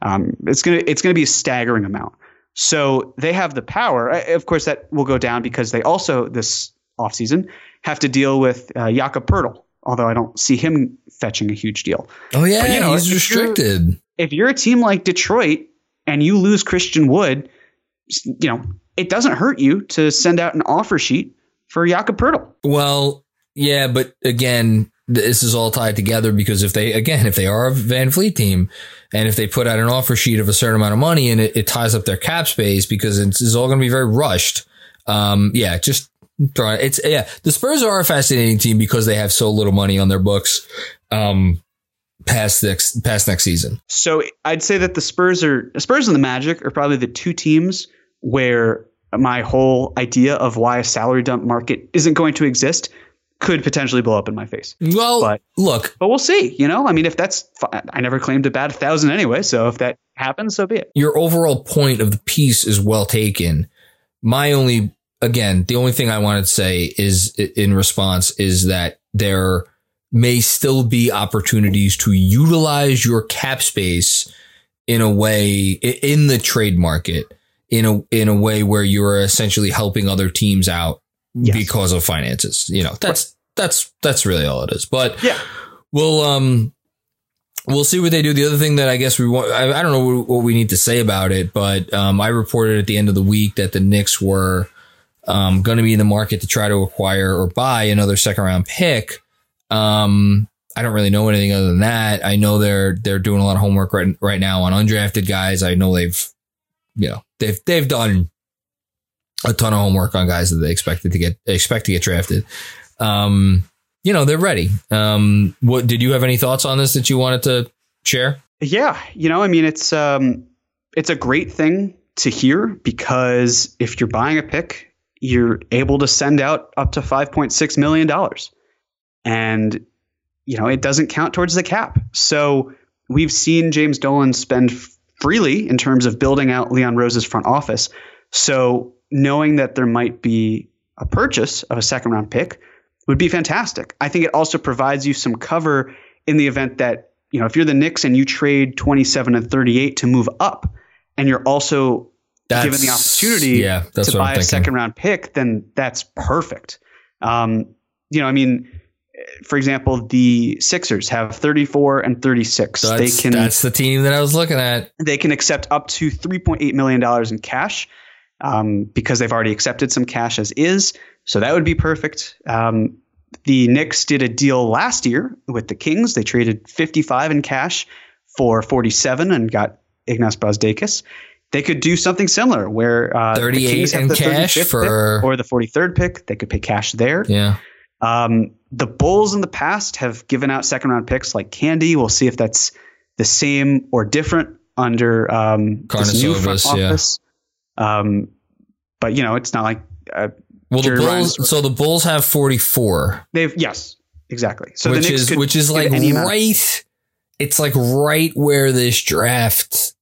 Speaker 2: Um, it's gonna it's gonna be a staggering amount. So they have the power. Of course, that will go down because they also this offseason have to deal with uh, Jakob Poeltl, although I don't see him fetching a huge deal.
Speaker 1: Oh yeah, but, you know, he's if restricted.
Speaker 2: You're, if you're a team like Detroit and you lose Christian Wood, you know it doesn't hurt you to send out an offer sheet for Jakob Poeltl.
Speaker 1: Well, yeah, but again, this is all tied together because if they again if they are a VanVleet team and if they put out an offer sheet of a certain amount of money and it, it ties up their cap space because it's, it's all going to be very rushed. Um, yeah, just it's yeah. The Spurs are a fascinating team because they have so little money on their books. Um, past next past next season.
Speaker 2: So I'd say that the Spurs are Spurs and the Magic are probably the two teams where my whole idea of why a salary dump market isn't going to exist could potentially blow up in my face.
Speaker 1: Well, but, look,
Speaker 2: but we'll see. You know, I mean, if that's, I never claimed to bat a thousand anyway. So if that happens, so be it.
Speaker 1: Your overall point of the piece is well taken. My only again, the only thing I wanted to say is in response is that there may still be opportunities to utilize your cap space in a way in the trade market in a in a way where you're essentially helping other teams out yes. because of finances. You know, that's that's that's really all it is. But
Speaker 2: Yeah.
Speaker 1: we'll um we'll see what they do. The other thing that I guess we want, I, I don't know what we need to say about it, but um, I reported at the end of the week that the Knicks were um, going to be in the market to try to acquire or buy another second round pick. Um, I don't really know anything other than that. I know they're they're doing a lot of homework right right now on undrafted guys. I know they've you know they've they've done a ton of homework on guys that they expected to get expect to get drafted. Um, you know they're ready. Um, what did you have any thoughts on this that you wanted to share?
Speaker 2: Yeah, you know, I mean, it's um, it's a great thing to hear because if you're buying a pick, you're able to send out up to five point six million dollars, and you know it doesn't count towards the cap. So we've seen James Dolan spend freely in terms of building out Leon Rose's front office. So knowing that there might be a purchase of a second round pick would be fantastic. I think it also provides you some cover in the event that, you know, if you're the Knicks and you trade 27 and 38 to move up and you're also
Speaker 1: That's,
Speaker 2: given the opportunity
Speaker 1: yeah, that's
Speaker 2: to buy a second round pick, then that's perfect. Um, you know, I mean, for example, the Sixers have 34 and 36.
Speaker 1: So
Speaker 2: they can
Speaker 1: that's the team that I was looking at.
Speaker 2: they can accept up to 3.8 million dollars in cash um, because they've already accepted some cash as is. So that would be perfect. Um, the Knicks did a deal last year with the Kings. They traded 55 in cash for 47 and got Ignas Brazdeikis. They could do something similar where uh, the
Speaker 1: 38
Speaker 2: Kings have
Speaker 1: in
Speaker 2: the
Speaker 1: cash for-
Speaker 2: pick or the 43rd pick. They could pay cash there.
Speaker 1: Yeah.
Speaker 2: Um, the Bulls in the past have given out second round picks like candy. We'll see if that's the same or different under um, this new front
Speaker 1: Karnisovas, yeah.
Speaker 2: office. Um, but you know, it's not like uh,
Speaker 1: Well, the
Speaker 2: Jerry Ryan's-
Speaker 1: Bulls. So the Bulls have 44,
Speaker 2: they've yes, exactly. So
Speaker 1: which
Speaker 2: the
Speaker 1: is which is like right. It's like right where this draft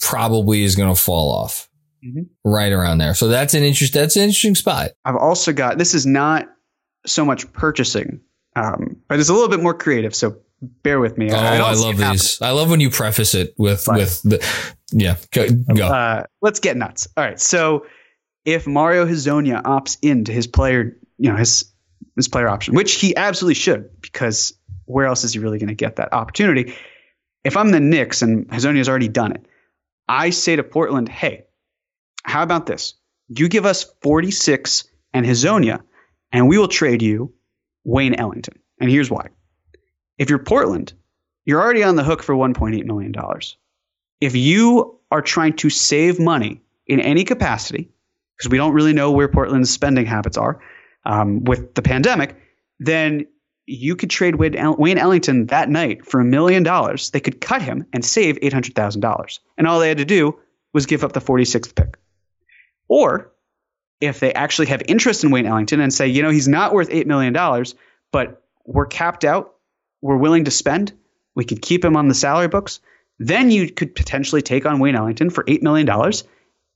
Speaker 1: probably is going to fall off.
Speaker 2: Mhm.
Speaker 1: Right around there. So that's an interest. That's an interesting spot.
Speaker 2: I've also got this is not so much purchasing, um, but it's a little bit more creative. So bear with me.
Speaker 1: Oh, I,
Speaker 2: don't
Speaker 1: love these. I love when you preface it with
Speaker 2: Right.
Speaker 1: with the yeah. Go. go.
Speaker 2: Uh, let's get nuts. All right. So if Mario Hezonja opts into his player, you know, his his player option, which he absolutely should, because where else is he really going to get that opportunity? If I'm the Knicks and Hezonja's already done it, I say to Portland, hey, how about this? You give us 46 and Hezonja, and we will trade you Wayne Ellington. And here's why. If you're Portland, you're already on the hook for $1.8 million. If you are trying to save money in any capacity, because we don't really know where Portland's spending habits are um, with the pandemic, then you could trade Wayne Wayne Ellington that night for a million dollars. They could cut him and save $800,000. And all they had to do was give up the 46th pick. Or if they actually have interest in Wayne Ellington and say, you know, he's not worth $8 million, but we're capped out, we're willing to spend, we could keep him on the salary books, then you could potentially take on Wayne Ellington for $8 million.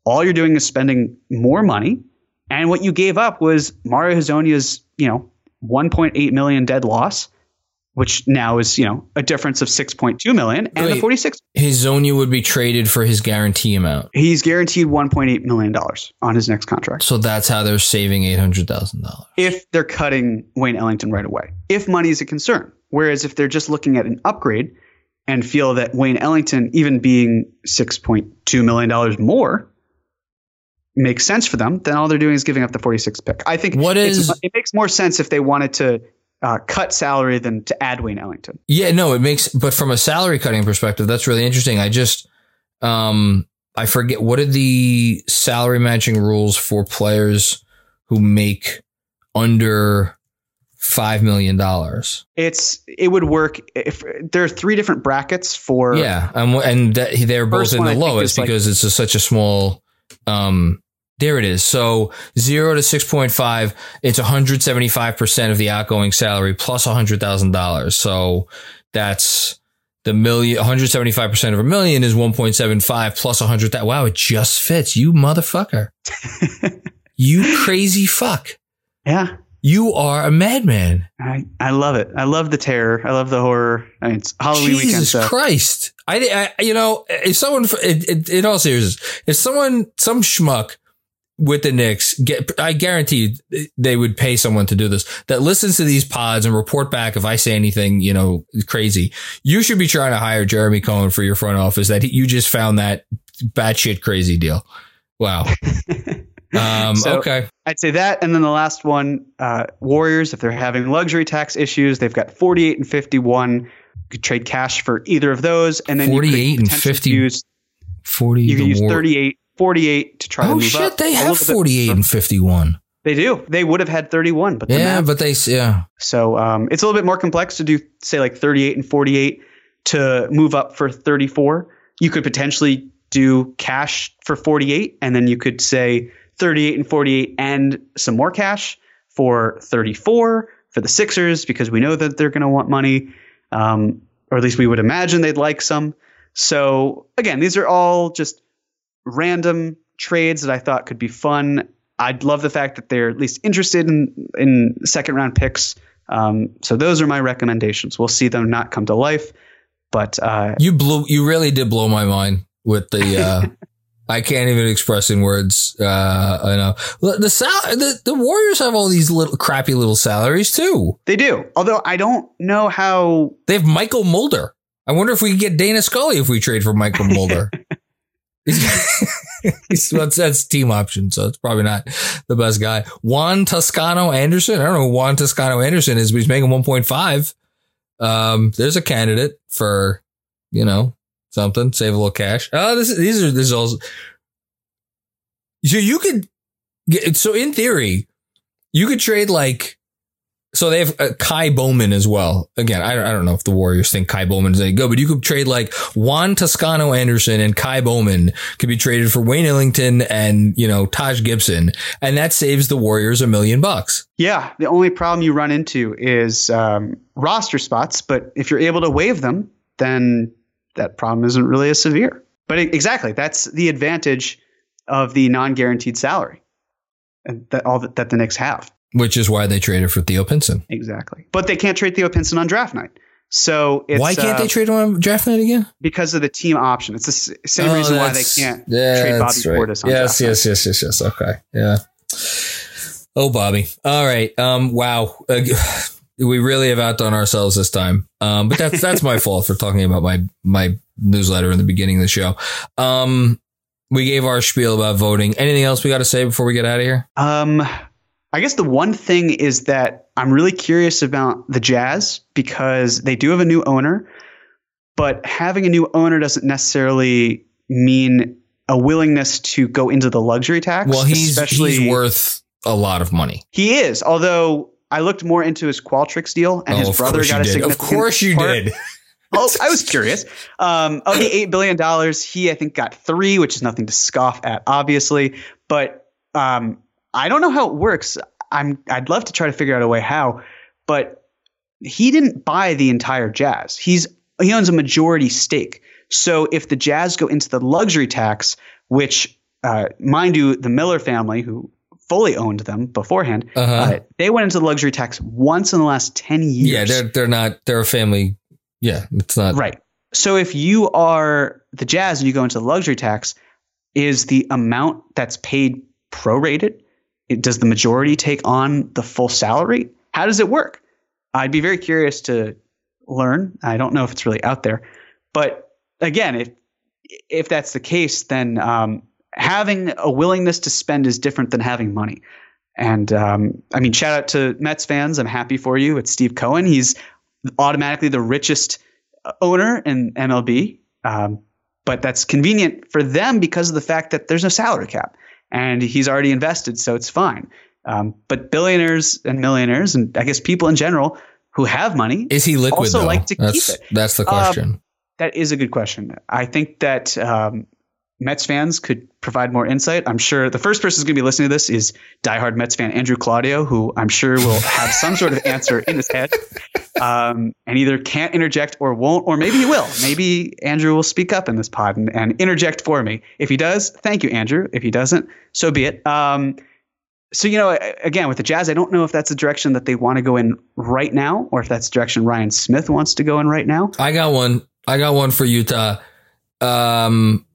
Speaker 2: All you're doing is spending more money. And what you gave up was Mario Hezonja's, you know, 1.8 million dead loss, which now is, you know, a difference of 6.2 million and the
Speaker 1: Wait.
Speaker 2: 46.
Speaker 1: Hezonja would be traded for his guarantee amount.
Speaker 2: He's guaranteed 1.8 million dollars on his next contract.
Speaker 1: So that's how they're saving eight hundred thousand dollars.
Speaker 2: if they're cutting Wayne Ellington right away, if money is a concern. Whereas if they're just looking at an upgrade and feel that Wayne Ellington, even being $6.2 million more, makes sense for them, then all they're doing is giving up the 46th pick. I think
Speaker 1: What is-
Speaker 2: it makes more sense if they wanted to uh, cut salary than to add Wayne Ellington.
Speaker 1: Yeah, no, it makes. But from a salary cutting perspective, that's really interesting. I just, um, I forget what are the salary matching rules for players who make under five million dollars.
Speaker 2: It's it would work if there are three different brackets for
Speaker 1: Yeah, and and that, they're both in the lowest
Speaker 2: is like-
Speaker 1: because it's a, such a small. Um, there it is. So zero to six point five, it's one hundred seventy five percent of the outgoing salary plus plus hundred thousand dollars. So that's the million. One hundred seventy five percent of a million is one point seven five plus a hundred. Wow, it just fits. You motherfucker. you crazy fuck.
Speaker 2: yeah.
Speaker 1: You are a madman.
Speaker 2: I, I love it. I love the terror. I love the horror. I mean, it's Halloween weekend.
Speaker 1: Jesus Christ! I, I, you know, if someone, in, in, in all seriousness, if someone, some schmuck, with the Knicks, get, I guarantee they would pay someone to do this that listens to these pods and report back if I say anything, you know, crazy. You should be trying to hire Jeremy Cohen for your front office that you just found that batshit crazy deal. Wow. Um, so okay.
Speaker 2: I'd say that. And then the last one, uh, Warriors, if they're having luxury tax issues, they've got 48 and 51. You could trade cash for either of those. And then
Speaker 1: 48 and 50. Use, 40.
Speaker 2: You can use war- 38, 48 to try
Speaker 1: oh,
Speaker 2: to move
Speaker 1: shit,
Speaker 2: up.
Speaker 1: they have 48 and 51.
Speaker 2: They do. They would have had 31, but
Speaker 1: yeah, but they yeah.
Speaker 2: So um, it's a little bit more complex to do, say like 38 and 48 to move up for 34. You could potentially do cash for 48, and then you could say 38 and 48 and some more cash for 34 for the Sixers because we know that they're going to want money, um, or at least we would imagine they'd like some. So again, these are all just random trades that I thought could be fun. I'd love the fact that they're at least interested in in second round picks. Um, so those are my recommendations. We'll see them not come to life, but uh,
Speaker 1: you blew you really did blow my mind with the uh, I can't even express in words. Uh, I know the sal- the, the Warriors have all these little crappy little salaries too.
Speaker 2: They do. Although I don't know how
Speaker 1: they have Mychal Mulder. I wonder if we could get Dana Scully if we trade for Mychal Mulder. he's, well, that's team option, so it's probably not the best guy. Juan Toscano Anderson. I don't know who Juan Toscano Anderson is, but he's making 1.5. Um, there's a candidate for, you know, something, save a little cash. Oh, this these are this is all. So you could get so in theory, you could trade like. So they have uh, Ky Bowman as well. Again, I don't, I don't know if the Warriors think Ky Bowman is any good, but you could trade like Juan Toscano Anderson and Ky Bowman could be traded for Wayne Ellington and, you know, Taj Gibson. And that saves the Warriors a million bucks.
Speaker 2: Yeah. The only problem you run into is um, roster spots. But if you're able to waive them, then that problem isn't really as severe. But exactly, that's the advantage of the non-guaranteed salary, and that all that, that the Knicks have.
Speaker 1: Which is why they traded for Theo Pinson.
Speaker 2: Exactly, but they can't trade Theo Pinson on draft night. So
Speaker 1: why can't uh, they trade him on draft night again?
Speaker 2: Because of the team option. It's the same oh, reason why they can't
Speaker 1: yeah,
Speaker 2: trade Bobby
Speaker 1: right.
Speaker 2: Portis on
Speaker 1: yes,
Speaker 2: draft
Speaker 1: yes,
Speaker 2: night.
Speaker 1: yes, yes, yes. Okay, yeah. Oh, Bobby. All right. Um. Wow. Uh, we really have outdone ourselves this time. Um, but that's that's my fault for talking about my my newsletter in the beginning of the show. Um, we gave our spiel about voting. Anything else we got to say before we get out of here?
Speaker 2: Um, I guess the one thing is that I'm really curious about the Jazz because they do have a new owner, but having a new owner doesn't necessarily mean a willingness to go into the luxury tax.
Speaker 1: Well, he's he's worth a lot of money.
Speaker 2: He is, although I looked more into his Qualtrics deal, and oh, his brother got a significant.
Speaker 1: Of course, you
Speaker 2: part.
Speaker 1: did.
Speaker 2: oh, I was curious. Um, of the eight billion dollars, he I think got three, which is nothing to scoff at, obviously. But um, I don't know how it works. I'm I'd love to try to figure out a way how, but he didn't buy the entire Jazz. He's he owns a majority stake. So if the Jazz go into the luxury tax, which uh, mind you, the Miller family, who fully owned them beforehand. Uh-huh. Uh, they went into the luxury tax once in the last 10 years.
Speaker 1: Yeah, they're they're not they're a family. Yeah, it's not
Speaker 2: Right. So if you are the Jazz and you go into the luxury tax, is the amount that's paid prorated? It, does the majority take on the full salary? How does it work? I'd be very curious to learn. I don't know if it's really out there, but again, if if that's the case, then um, having a willingness to spend is different than having money. And um, I mean, shout out to Mets fans. I'm happy for you. It's Steve Cohen. He's automatically the richest owner in MLB. Um, but that's convenient for them because of the fact that there's no salary cap and he's already invested, so it's fine. Um, but billionaires and millionaires, and I guess people in general who have money,
Speaker 1: is he liquid?
Speaker 2: Also,
Speaker 1: though?
Speaker 2: like to
Speaker 1: that's,
Speaker 2: keep it.
Speaker 1: That's the question.
Speaker 2: Uh, that is a good question. I think that um, Mets fans could provide more insight. I'm sure the first person who's going to be listening to this is diehard Mets fan Andrew Claudio, who I'm sure will have some sort of answer in his head, um, and either can't interject or won't, or maybe he will. Maybe Andrew will speak up in this pod and, and interject for me. If he does, thank you, Andrew. If he doesn't, so be it. Um, so you know, again, with the Jazz, I don't know if that's the direction that they want to go in right now, or if that's the direction Ryan Smith wants to go in right now.
Speaker 1: I got one. I got one for Utah. Um,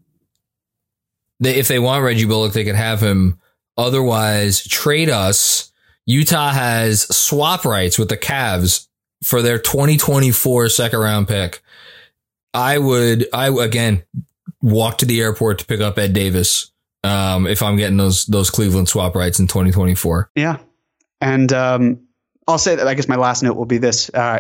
Speaker 1: they, if they want Reggie Bullock, they could have him Otherwise, trade us. Utah has swap rights with the Cavs for their 2024 second round pick. I would, I again walk to the airport to pick up Ed Davis. Um, if I'm getting those those Cleveland swap rights in 2024.
Speaker 2: Yeah, and um, I'll say that. I guess my last note will be this: uh,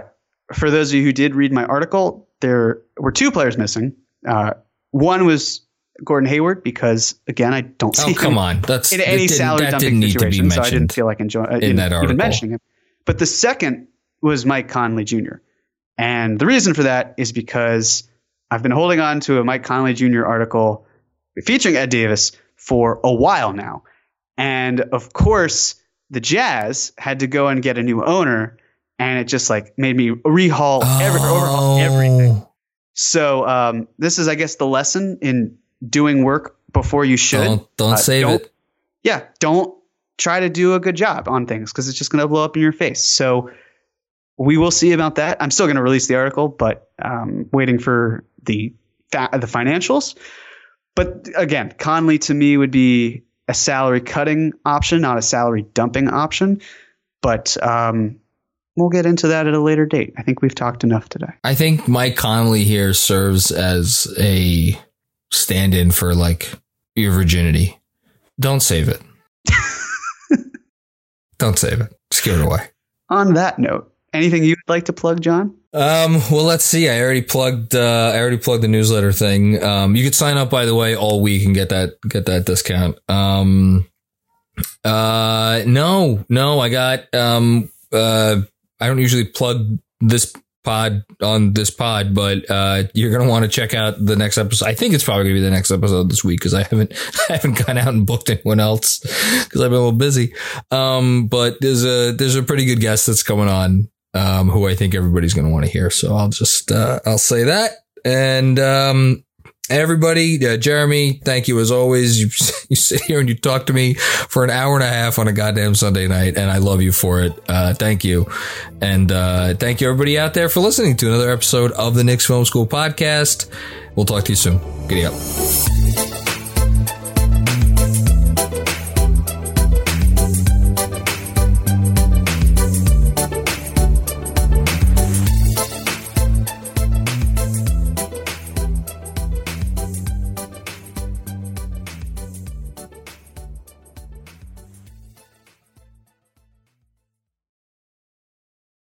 Speaker 2: for those of you who did read my article, there were two players missing. Uh, one was Gordon Hayward because again, I don't see
Speaker 1: oh, come on, that's
Speaker 2: in any salary dumping situation, so I didn't feel like enjoy, uh, in, in that article. even mentioning him. But the second was Mike Conley Jr. And the reason for that is because I've been holding on to a Mike Conley Jr. article featuring Ed Davis for a while now. And of course, the Jazz had to go and get a new owner, and it just like made me rehaul oh. every, overhaul everything. So um, this is, I guess, the lesson in doing work before you should.
Speaker 1: Don't, don't uh, save don't, it.
Speaker 2: Yeah, don't try to do a good job on things because it's just going to blow up in your face. So we will see about that. I'm still going to release the article, but um, waiting for the fa- the financials. But again, Conley to me would be a salary cutting option, not a salary dumping option. But um, we'll get into that at a later date. I think we've talked enough today.
Speaker 1: I think Mike Conley here serves as a stand in for like your virginity. Don't save it. Don't save it. Just give it away.
Speaker 2: On that note, Anything you'd like to plug, John?
Speaker 1: Um, well, let's see. I already plugged. Uh, I already plugged the newsletter thing. Um, you could sign up by the way all week and get that get that discount. Um, uh, no, no, I got. Um, uh, I don't usually plug this pod on this pod, but uh, you're gonna want to check out the next episode. I think it's probably gonna be the next episode this week because I haven't I haven't gone out and booked anyone else because I've been a little busy. Um, but there's a there's a pretty good guest that's coming on um, who I think everybody's going to want to hear. So I'll just uh, I'll say that. And um, everybody, uh, Jeremy, thank you as always. You you sit here and you talk to me for an hour and a half on a goddamn Sunday night, and I love you for it. Uh, thank you, and uh, thank you everybody out there for listening to another episode of the Knicks Film School podcast. We'll talk to you soon. Giddy up.